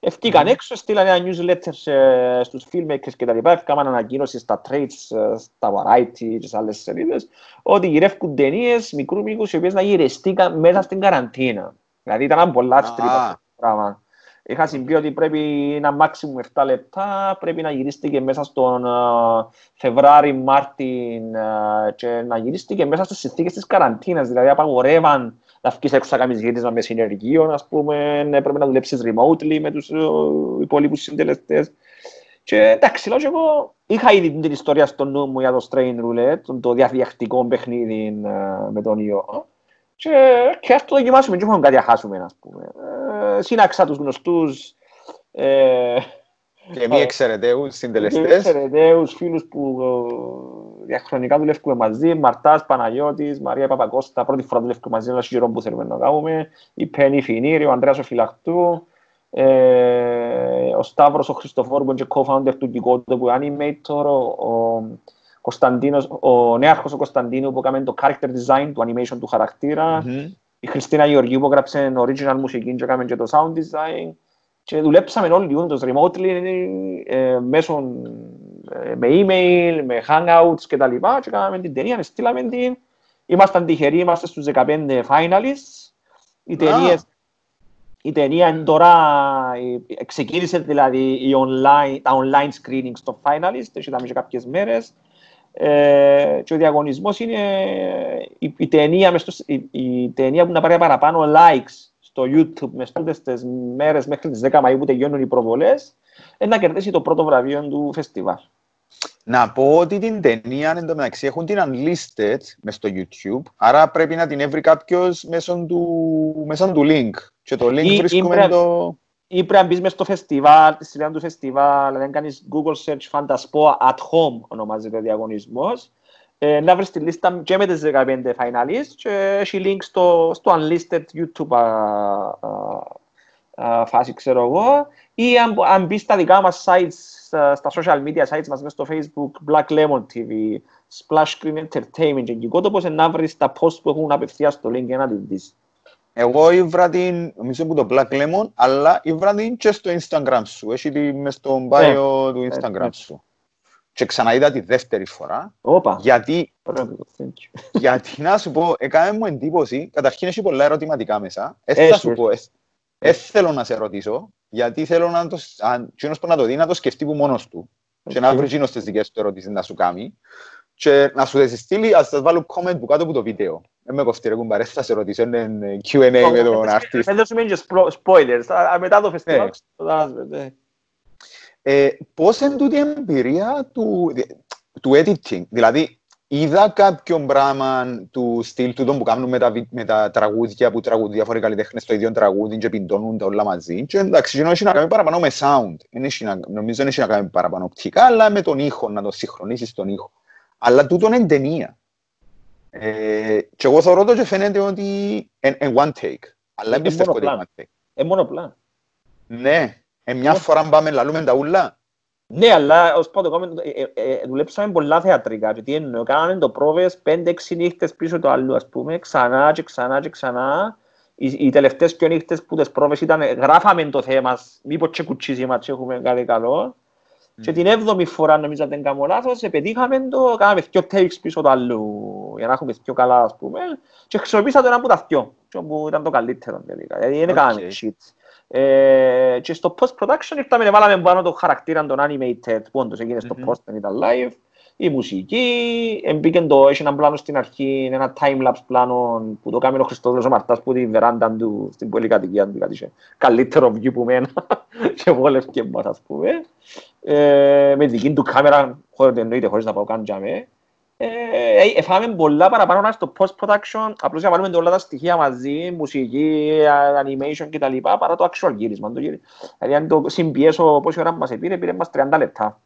Ευκήκαν mm. έξω, στείλαν ένα newsletter ε, στους filmmakers και τα λοιπά, έφκαναν ανακοίνωση στα trades, ε, στα variety και σε άλλες σελίδες, ότι γυρεύκουν ταινίες μικρούς μήκους οι οποίες να γυρεστήκαν μέσα στην καραντίνα. Δηλαδή ήταν πολλά στρίπα ah. πράγμα. Είχα συμπεί ότι πρέπει ένα maximum 7 λεπτά, πρέπει να γυρίστηκε μέσα στον uh, Φεβράρι, Μάρτιν uh, και να γυρίστηκε μέσα στις συνθήκες της καραντίνας. Δηλαδή απαγορεύαν να βγεις έξω να κάνεις γύρισμα με συνεργείο, ας πούμε, πρέπει να δουλέψεις remotely με τους uh, υπόλοιπους συντελεστές. Και εντάξει, λέω και εγώ είχα ήδη την ιστορία στο νου μου για το Strain Roulette, το διαδιακτικό παιχνίδι uh, με τον ιό. Και, και αυτό το δοκιμάσουμε και έχουμε κάτι να χάσουμε, ας πούμε. Ε, σύναξα τους γνωστούς ε, και μη εξαιρεταίους συντελεστές. Μη εξαιρεταίους φίλους που ε, διαχρονικά δουλεύουμε μαζί. Μαρτάς, Παναγιώτης, Μαρία Παπακώστα, πρώτη φορά δουλεύουμε μαζί, αλλά γύρω που θέλουμε να κάνουμε. Η Πέννη Φινίρη, ο Ανδρέας ο Φυλακτού, ε, ο Σταύρος ο Χριστοφόρου που είναι co-founder του Κικότο που animator, ο, ο Κωνσταντίνος, ο νέαρχος ο Κωνσταντίνου που έκανε το character design, του animation του χαρακτήρα, mm-hmm. Η Χριστίνα Γεωργίου που έγραψε original μουσική και έκανε και το sound design και δουλέψαμε όλοι όντως remotely ε, μέσω ε, με email, με hangouts και τα λοιπά και κάναμε την ταινία, στείλαμε την. Ήμασταν τυχεροί, είμαστε στους 15 finalists. Η ταινία, ah. η ταινία είναι τώρα ξεκίνησε δηλαδή η online, τα online screenings των finalists, είδαμε και κάποιες μέρες ε, και ο διαγωνισμός είναι η, η, ταινία, η, η ταινία που να πάρει παραπάνω likes στο YouTube μες στούντες τις μέρες μέχρι τις 10 Μαΐου που τελειώνουν οι προβολές να κερδίσει το πρώτο βραβείο του φεστιβάλ. Να πω ότι την ταινία εν τω μεταξύ έχουν την unlisted μες στο YouTube, άρα πρέπει να την έβρει κάποιος μέσω του, μέσω του link. Και το link ή, βρίσκουμε ή το... Ή πρέπει να μπεις μες στο φεστιβάλ, στη σειρά του φεστιβάλ, δηλαδή κάνεις Google Search Fantaspo at home ονομάζεται ο διαγωνισμός ε, να βρεις τη λίστα και με τις 15 finalists και έχει link στο, στο unlisted YouTube α, α, α, φάση, ξέρω εγώ, ή αν, αν μπεις στα δικά μας sites, στα social media sites μας, μέσα στο Facebook, Black Lemon TV, Splash Screen Entertainment και εκεί πώς να βρεις τα post που έχουν απευθείας στο link για να την δεις. Εγώ ήβρα την, νομίζω που το Black Lemon, αλλά ήβρα την και στο Instagram σου. Έχει τη μες στο bio yeah. του Instagram yeah. σου και ξαναείδα τη δεύτερη φορά. Οπα. Γιατί, <laughs> γιατί να σου πω, έκανε μου εντύπωση, καταρχήν έχει πολλά ερωτηματικά μέσα. Έτσι θα σου πω, δεν θέλω να σε ρωτήσω, γιατί θέλω να το, αν, που να το δει, να το σκεφτεί που μόνος του. Okay. Και να βρει γίνος τις δικές του ερωτήσεις να σου κάνει. Και να σου δες στείλει, ας σας βάλω comment που κάτω από το βίντεο. Δεν με κοφτεί ρε κουμπάρε, θα σε ρωτήσω, είναι Q&A με τον αρτίστη. Δεν σημαίνει και spoilers, μετά το φεστιβάλ. Ναι. Ε, πώς είναι τούτη η εμπειρία του, του editing, δηλαδή είδα κάποιο πράγμα του στυλ του που κάνουν με τα, με τα τραγούδια που τραγουδούν διάφοροι καλλιτέχνες στο ίδιο τραγούδι και πιντώνουν τα όλα μαζί και εντάξει, ενώ έχει να κάνει παραπάνω με sound, νομίζω δεν έχει να κάνει παραπάνω οπτικά, αλλά με τον ήχο, να το συγχρονίσεις τον ήχο. Αλλά τούτο είναι ταινία. Ε, και εγώ θεωρώ το και φαίνεται ότι είναι one take. Αλλά δεν πιστεύω ότι είναι one take. Είναι μόνο πλάν. Ναι. Ε, μια φορά πάμε λαλούμε τα ούλα. Ναι, αλλά ως πρώτο κόμμα δουλέψαμε πολλά θεατρικά και τι εννοώ, κάναμε το πρόβες πέντε-έξι νύχτες πίσω το άλλο, ας πούμε, ξανά και ξανά και ξανά. Οι, οι τελευταίες πιο νύχτες που τις πρόβες ήταν, γράφαμε το θέμα, μήπως και κουτσίσει μας έχουμε κάτι καλό. Και την έβδομη φορά, νομίζω ότι δεν κάνω λάθος, πετύχαμε το, κάναμε δυο takes πίσω το άλλο, για να έχουμε δυο καλά, ας πούμε, και χρησιμοποίησα το ένα από τα δυο, που ήταν το καλύτερο τελικά, γιατί δεν έκαναμε shit. Ε, και στο post-production ήρθαμε και βάλαμε πάνω το χαρακτήρα των animated, που όντως έγινε στο post, δεν ήταν live, η μουσική, εμπήκε το, έχει ένα πλάνο στην αρχή, ένα time-lapse πλάνο που το κάνει ο Χριστόδουλος ο Μαρτάς που τη βεράντα του στην πολυκατοικία του, δηλαδή είχε καλύτερο view που μένα <laughs> και βόλευκε μας ας πούμε. Ε, με δική του κάμερα, χωρίς εννοείται, χωρίς να πάω καν για με. Εφάμε πολλά παραπάνω στο post-production, απλώς για βάλουμε όλα τα στοιχεία μαζί, μουσική, animation κτλ. παρά το actual γύρισμα. Δηλαδή αν το συμπιέσω πόση ώρα μας πήρε, πήρε μας 30 λεπτά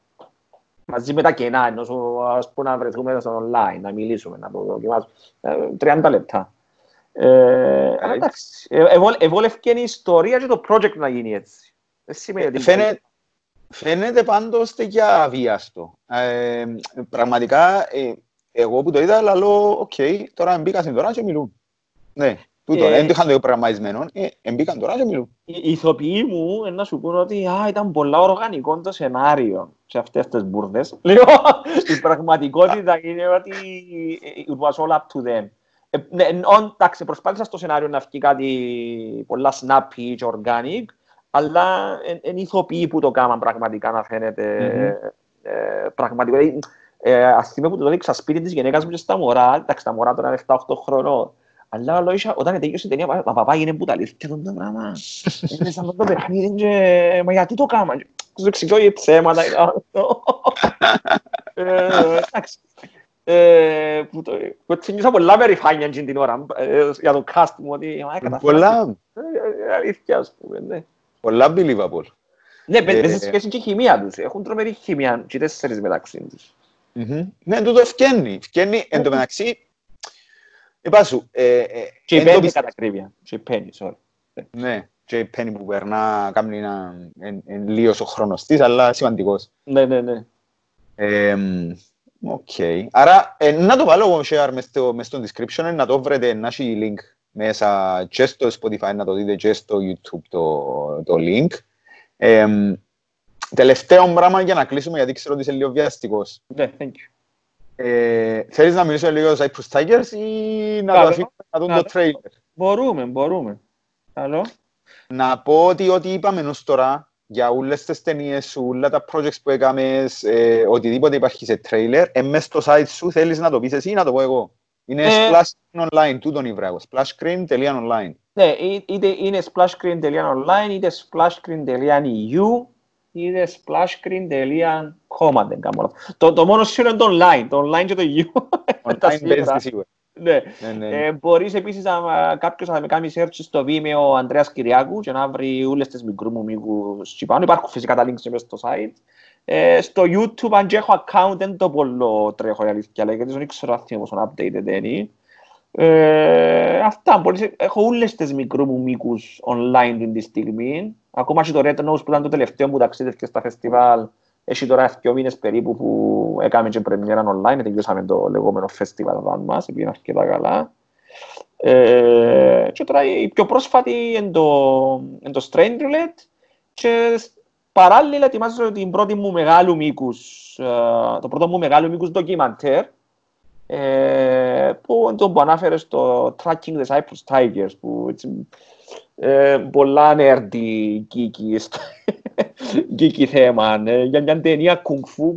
μαζί με τα κενά, ενώ ας πούμε να βρεθούμε στο online, να μιλήσουμε, να το δοκιμάσουμε. 30 λεπτά. Ε, εντάξει, ευόλευκε η ιστορία και το project να γίνει έτσι. Φαίνεται, φαίνεται πάντως και αβίαστο. Ε, πραγματικά, ε, εγώ που το είδα, λέω, OK, okay, τώρα μπήκα στην τώρα και μιλούν. Ναι, Τούτο, δεν το είχαν το προγραμματισμένο, μπήκαν τώρα και μιλούν. Οι ηθοποιοί μου να σου πούν ότι α, ήταν πολλά οργανικό το σενάριο σε αυτές τις μπουρδες. <laughs> Λέω, η πραγματικότητα είναι ότι it was all up to them. Εντάξει, προσπάθησα στο σενάριο να βγει κάτι πολλά snappy και organic, αλλά είναι ηθοποιοί που το κάναν πραγματικά να φαίνεται πραγματικά. Ας θυμάμαι που το έδειξα σπίτι της γυναίκας μου και στα μωρά, εντάξει τα μωρά τώρα είναι 7-8 χρονών, αλλά λόγια, όταν τελείωσε η ταινία, μα παπά είναι που τα αλήθεια αυτό το πράγμα. Είναι σαν το παιχνίδι και... Μα γιατί το κάμα. Σου εξηγώ για ψέματα. Εντάξει. Που νιώσα πολλά περηφάνεια την ώρα για το cast μου ότι... Πολλά. Αλήθεια, ας πούμε, ναι. Πολλά believable. Ναι, μέσα σε σχέση και η χημεία τους. Έχουν τρομερή χημεία και τέσσερις μεταξύ τους. Ναι, τούτο φκαίνει. Φκαίνει, εν τω μεταξύ, Είπα σου. Ε, ε, και η Πέννη κατά ακρίβεια. Και η Πέννη, sorry. Ναι, και η Πέννη που περνά, κάνει ένα, εν, λίγος ο χρόνος της, αλλά σημαντικός. Ναι, ναι, ναι. OK. Okay. Άρα, ε, να το βάλω εγώ share μες στο, μες στο description, να το βρείτε, να έχει link μέσα και στο Spotify, να το δείτε και στο YouTube το, το link. Ε, τελευταίο πράγμα για να κλείσουμε, γιατί ξέρω ότι είσαι λίγο βιαστικός. Ναι, thank you. Ε, θέλεις να μιλήσω λίγο για Cyprus Tigers ή να το αφήσουμε να δούμε το trailer; Μπορούμε, μπορούμε. Καλό. Να πω ότι ό,τι είπαμε ως τώρα για όλες τις ταινίες όλα τα projects που έκαμες, ε, οτιδήποτε υπάρχει σε trailer, εμείς στο site σου θέλεις να το πεις εσύ ή να το πω εγώ; Είναι ε, splashscreen online, τούτον ήβρα εγώ, splashscreen.online. Ναι, είτε είναι splashscreen.online είτε splashscreen.eu είδε splashscreen.com αν δεν κάνω το, το μόνο σίγουρο είναι το online, το online και το U. Online <laughs> παίζεται σίγουρα. Ναι. ναι, ναι. Ε, μπορείς επίσης να, κάποιος να με κάνει search στο Vimeo ο Ανδρέας Κυριάκου και να βρει όλες τις μικρού μου μήκους πάνω. Υπάρχουν φυσικά τα links μέσα στο site. Ε, στο YouTube αν και έχω account δεν το πολύ τρέχω η αλήθεια, γιατί δεν ξέρω αν πόσο updated είναι. Ε, αυτά, μπορείς, έχω όλες τις μικρού μου μήκους online την τη στιγμή. Ακόμα και το Red Nose που ήταν το τελευταίο που ταξίδευκε στα φεστιβάλ, έχει τώρα δύο μήνες περίπου που έκαμε και πρεμιέρα online, τελειώσαμε το λεγόμενο φεστιβάλ μας, πήγαινε αρκετά καλά. Ε, και τώρα η πιο πρόσφατη είναι το, είναι το Strange Roulette και παράλληλα ετοιμάζω την πρώτη μου μεγάλου μήκους, ε, το πρώτο μου μεγάλου μήκους ντοκιμαντέρ, ε, που, το που ανάφερε στο Tracking the Cyprus Tigers, που έτσι, ε, πολλά nerdy geeky <laughs> θέμα. Ε, για μια ταινία κουνγκ φου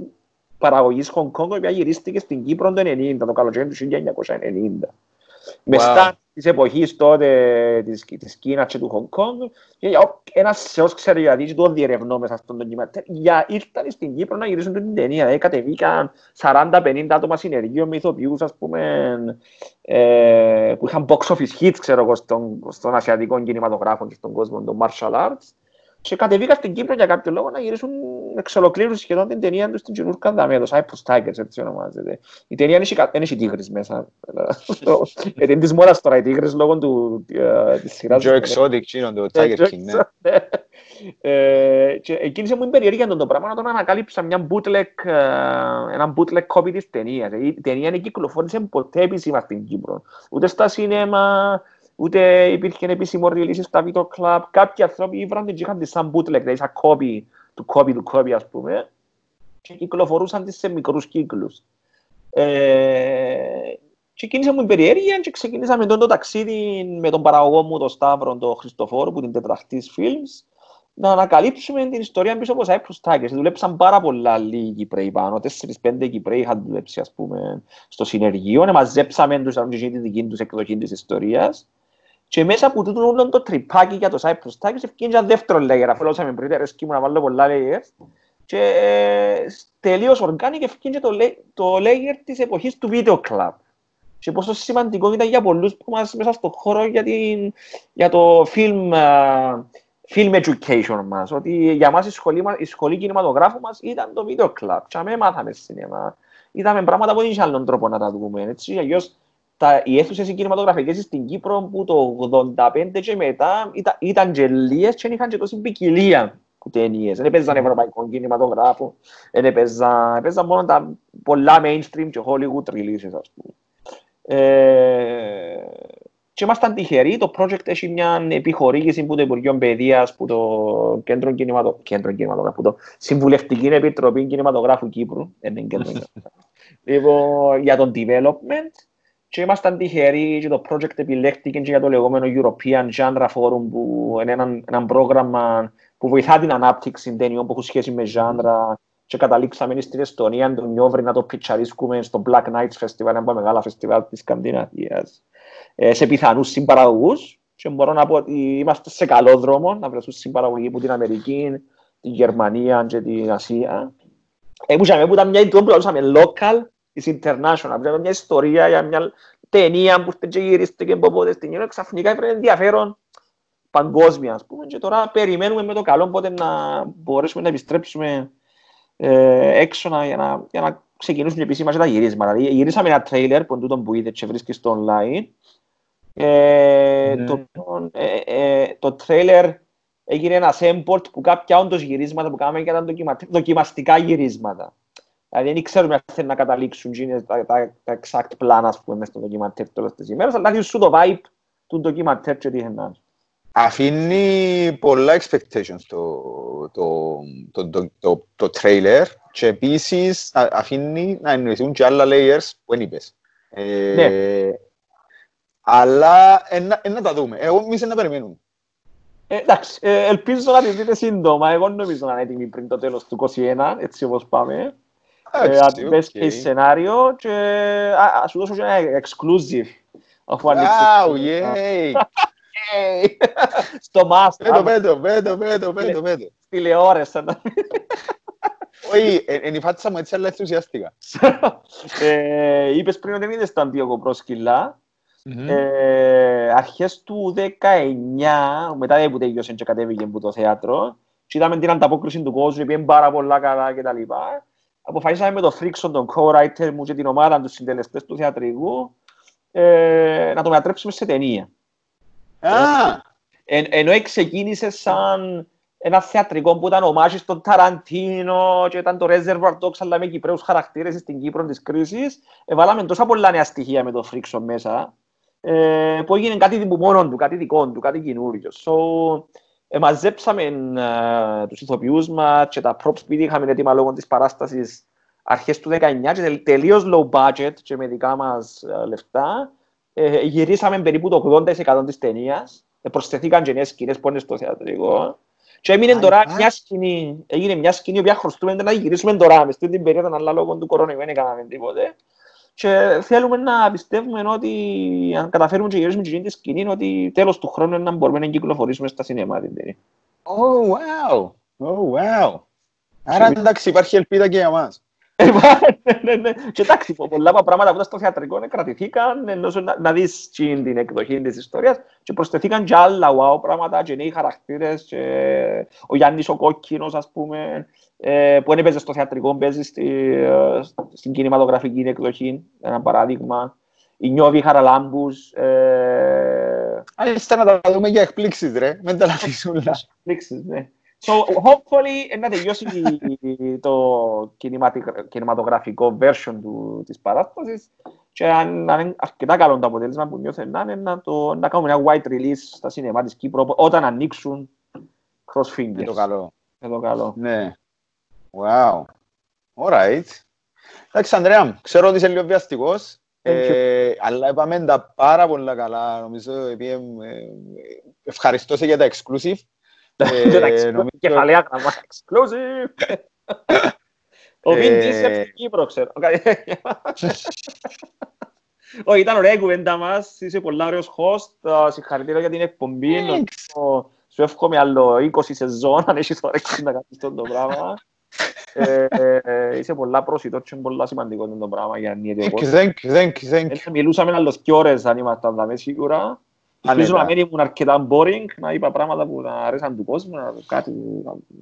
παραγωγής Χονγκ Κόνγκ, η οποία γυρίστηκε στην Κύπρο το 1990, το καλοκαίρι του 1990. Με σταρ της εποχής τότε της, της Κίνας και του Χονγκ Κόνγκ και ένας Θεός ξέρει γιατί και το διερευνώ μέσα στον ντοκιμαντέρ για ήρθαν στην Κύπρο να γυρίσουν την ταινία. Ε, κατεβήκαν 40-50 άτομα συνεργείο με ηθοποιούς ας πούμε ε, που είχαν box office hits ξέρω εγώ στον, στον ασιατικό κινηματογράφο και στον κόσμο των martial arts και κατεβήκα στην Κύπρο για κάποιο λόγο να γυρίσουν εξ ολοκλήρου σχεδόν την ταινία τους στην Τζινούρκα Δαμία, το Cyprus Tigers, έτσι ονομάζεται. Η ταινία δεν έχει τίγρης μέσα. <laughs> Γιατί είναι της μόδας τώρα οι τίγρες λόγω του, ε, της σειράς. Joe Exotic, το Tiger King, ναι. Ε, και εκείνη μου περιέργεια το πράγμα να τον ανακάλυψα μια bootleg, ε, ένα bootleg copy της ταινίας. Η ταινία είναι κυκλοφόρησε ποτέ επίσημα στην Κύπρο. Ούτε στα σινέμα, ούτε υπήρχε επίσημο release στα Vito Club. Κάποιοι άνθρωποι ήβραν την είχαν τις σαν bootleg, δηλαδή σαν copy του copy του copy ας πούμε και κυκλοφορούσαν τις σε μικρούς κύκλους. Ε, και κίνησα μου η περιέργεια και ξεκίνησα με τον το ταξίδι με τον παραγωγό μου, τον Σταύρο, τον Χριστοφόρο, που την τετραχτής Films, να ανακαλύψουμε την ιστορία πίσω από Cyprus Tigers. Δουλέψαν πάρα πολλά λίγοι Κυπρέοι πάνω, 4-5 Κυπρέοι είχαν δουλέψει ας πούμε, στο συνεργείο, μαζέψαμε τους, ήταν και τη δική τους εκδοχή της ιστορίας και μέσα από τούτο όλο το τρυπάκι για το Cyprus Tigers ευκαιρία ένα δεύτερο layer, αφού λόγω πριν, αρέσκει μου να βάλω πολλά layers. Και ε, τελείως οργάνικ ευκαιρία το, το layer της εποχής του video club. Και πόσο σημαντικό ήταν για πολλούς που είμαστε μέσα στον χώρο για, την, για το film, uh, film education μας. Ότι για μας η σχολή, η σχολή κινηματογράφου μας ήταν το video club. Και αμέ μάθαμε σινέμα. Είδαμε πράγματα που δεν είχε άλλον τρόπο να τα δούμε. Έτσι, αλλιώς τα, οι αίθουσες κινηματογραφικές στην Κύπρο που το 85 και μετά ήταν, ήταν γελίες και είχαν και τόση ποικιλία που ταινίες. Δεν έπαιζαν ευρωπαϊκό κινηματογράφο, δεν έπαιζαν, έπαιζαν μόνο τα πολλά mainstream και Hollywood releases, ας πούμε. Ε, και ήμασταν τυχεροί, το project έχει μια επιχορήγηση που το Υπουργείο Παιδείας, που το Κέντρο Κινηματογράφου, Κέντρο Κινηματογράφου, το Συμβουλευτική Επιτροπή Κινηματογράφου Κύπρου, <laughs> λοιπόν, για τον development, και ήμασταν τυχεροί και το project επιλέχθηκε και για το λεγόμενο European Genre Forum που είναι ένα, ένα πρόγραμμα που βοηθά την ανάπτυξη ταινιών που έχουν σχέση με genre. Και καταλήξαμε στην Εστονία τον Νιόβρη να το πιτσαρίσκουμε στο Black Nights Festival, ένα από μεγάλα φεστιβάλ της Σκανδιναβίας, ε, σε πιθανούς συμπαραγωγούς. Και μπορώ να πω ότι είμαστε σε καλό δρόμο να βρεθούν συμπαραγωγοί από την Αμερική, την Γερμανία και την Ασία. Ε, που ήταν μια ιδέα που local is international. Πρέπει μια ιστορία για μια ταινία που και γυρίστηκε από πότε στην Europa, ξαφνικά έφερε ενδιαφέρον παγκόσμια, ας πούμε, και τώρα περιμένουμε με το καλό πότε να μπορέσουμε να επιστρέψουμε ε, έξω να, για, να, για να ξεκινήσουν επίσημα και τα γυρίσματα. Δηλαδή, γυρίσαμε ένα τρέιλερ που τούτο που είδες και βρίσκεις στο online. Ε, mm. το, ε, ε, το τρέιλερ έγινε ένα import που κάποια όντως γυρίσματα που κάναμε και ήταν δοκιμαστικά γυρίσματα. Δηλαδή δεν ξέρουμε αν θέλουν να καταλήξουν τα, τα, τα exact plan, ας πούμε, μες στο ντοκιμαντέρ τέλος της ημέρας, αλλά δηλαδή σου το vibe του ντοκιμαντέρ και τι είναι. Αφήνει πολλά expectations το, το, το, το, το, το trailer και επίσης αφήνει να εννοηθούν και άλλα layers που δεν είπες. Ε, ναι. Αλλά να τα δούμε. Εγώ εμείς να περιμένουμε. Ε, εντάξει, ε, ελπίζω να τη δείτε σύντομα. Εγώ νομίζω να είναι έτοιμη πριν το τέλος του 2021, έτσι όπως πάμε. Uh, best case scenario και ας σου δώσω και ένα exclusive αφού ανοίξεις. Wow, Στο master. Πέτω, πέτω, πέτω, πέτω, πέτω, πέτω. Τηλεόραση. Όχι, είναι η φάτσα μου έτσι αλλά ενθουσιαστικά. Είπες πριν ότι δεν είδες το αντίογο πρόσκυλα. Αρχές του 19, μετά που τελειώσε και κατέβηκε από το θέατρο, και είδαμε την ανταπόκριση του κόσμου, πήγαινε πάρα πολλά καλά κτλ αποφασίσαμε με τον Φρίξον, τον co-writer μου και την ομάδα τους συντελεστές του θεατρικού ε, να το μετατρέψουμε σε ταινία. Ah. Ε, ενώ ξεκίνησε σαν ένα θεατρικό που ήταν ομάζι στον Ταραντίνο και ήταν το Reservoir Dogs αλλά με κυπρέους χαρακτήρες στην Κύπρο της κρίσης εβάλαμε τόσα πολλά νέα στοιχεία με τον Φρίξον μέσα ε, που έγινε κάτι που μόνο του, κάτι δικό του, κάτι καινούριο. So, ε, μαζέψαμε ε, τους ηθοποιούς μας και τα props που είχαμε έτοιμα λόγω της παράστασης αρχές του 19 και τελείως low budget και με δικά μας ε, λεφτά. Ε, γυρίσαμε περίπου το 80% της ταινίας. Ε, προσθεθήκαν και νέες σκηνές που είναι στο θεατρικό. Και έμεινε τώρα μια σκηνή, έγινε μια σκηνή που χρωστούμε να γυρίσουμε τώρα, μες την περίοδο, αλλά λόγω του κορονοϊού δεν έκαναμε τίποτε. Και θέλουμε να πιστεύουμε ότι αν καταφέρουμε και γυρίσουμε και τη σκηνή, ότι τέλος του χρόνου να μπορούμε να κυκλοφορήσουμε στα σινεμά την ταινία. Oh, wow! Oh, wow! Άρα εντάξει, υπάρχει ελπίδα και για μας. Ναι, ναι, ναι. Και εντάξει, πολλά πράγματα που στο θεατρικό κρατηθήκαν, ενώ να δεις την εκδοχή της ιστορίας και προσθεθήκαν και άλλα wow πράγματα και νέοι χαρακτήρες και ο Γιάννης ο Κόκκινος, ας πούμε, ε, που δεν έπαιζε στο θεατρικό, παίζει ε, στην κινηματογραφική εκδοχή, ένα παράδειγμα. Η Νιώβη Χαραλάμπους. Ε, Α, να τα δούμε για εκπλήξεις, ρε. Μην τα λαφίσουν. Εκπλήξεις, ναι. So, hopefully, να τελειώσει το κινηματογραφικό version του, της παράστασης και αν, είναι αρκετά καλό το αποτέλεσμα που νιώθε να είναι να, το, να κάνουμε ένα white release στα σινεμά της Κύπρου όταν ανοίξουν cross fingers. Είναι το καλό. Είναι το καλό. Ναι. Wow. Alright. Εντάξει, Ανδρέα, ξέρω ότι είσαι λίγο βιαστικός, ε, αλλά είπαμε τα πάρα πολλά καλά. Νομίζω, ε, ε, ευχαριστώ σε για τα exclusive. Κεφαλαία γραμμά, exclusive. <laughs> Ο Vin Diesel στην Κύπρο, ξέρω. <laughs> Όχι, ήταν ωραία η κουβέντα μας, είσαι πολλά ωραίος host, συγχαρητήρια για την εκπομπή, σου εύχομαι άλλο 20 σεζόν, αν έχεις όρεξη να κάνεις αυτό το πράγμα. Είσαι πολλά προσιτός και πολλά σημαντικό το πράγμα για να είναι Thank you, thank you, thank you. Μιλούσαμε άλλος και ώρες αν ήμασταν δάμε σίγουρα. Ελπίζω να μην ήμουν αρκετά boring, να είπα πράγματα που να αρέσαν του κόσμου, κάτι...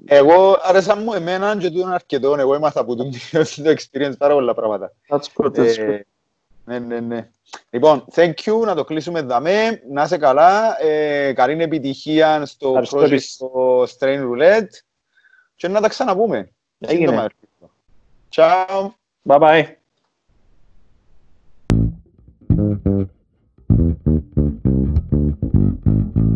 Εγώ αρέσαν μου εμένα και τούτον αρκετό, εγώ ήμαστα από <laughs> το experience πάρα πολλά πράγματα. That's good, that's good. Ναι, ναι, ναι. Λοιπόν, thank you, να το κλείσουμε δαμέ, να είσαι καλά, ε, καλή επιτυχία στο project στο Strain Roulette και να τα ξαναπούμε. Seguime. Ciao. Bye bye.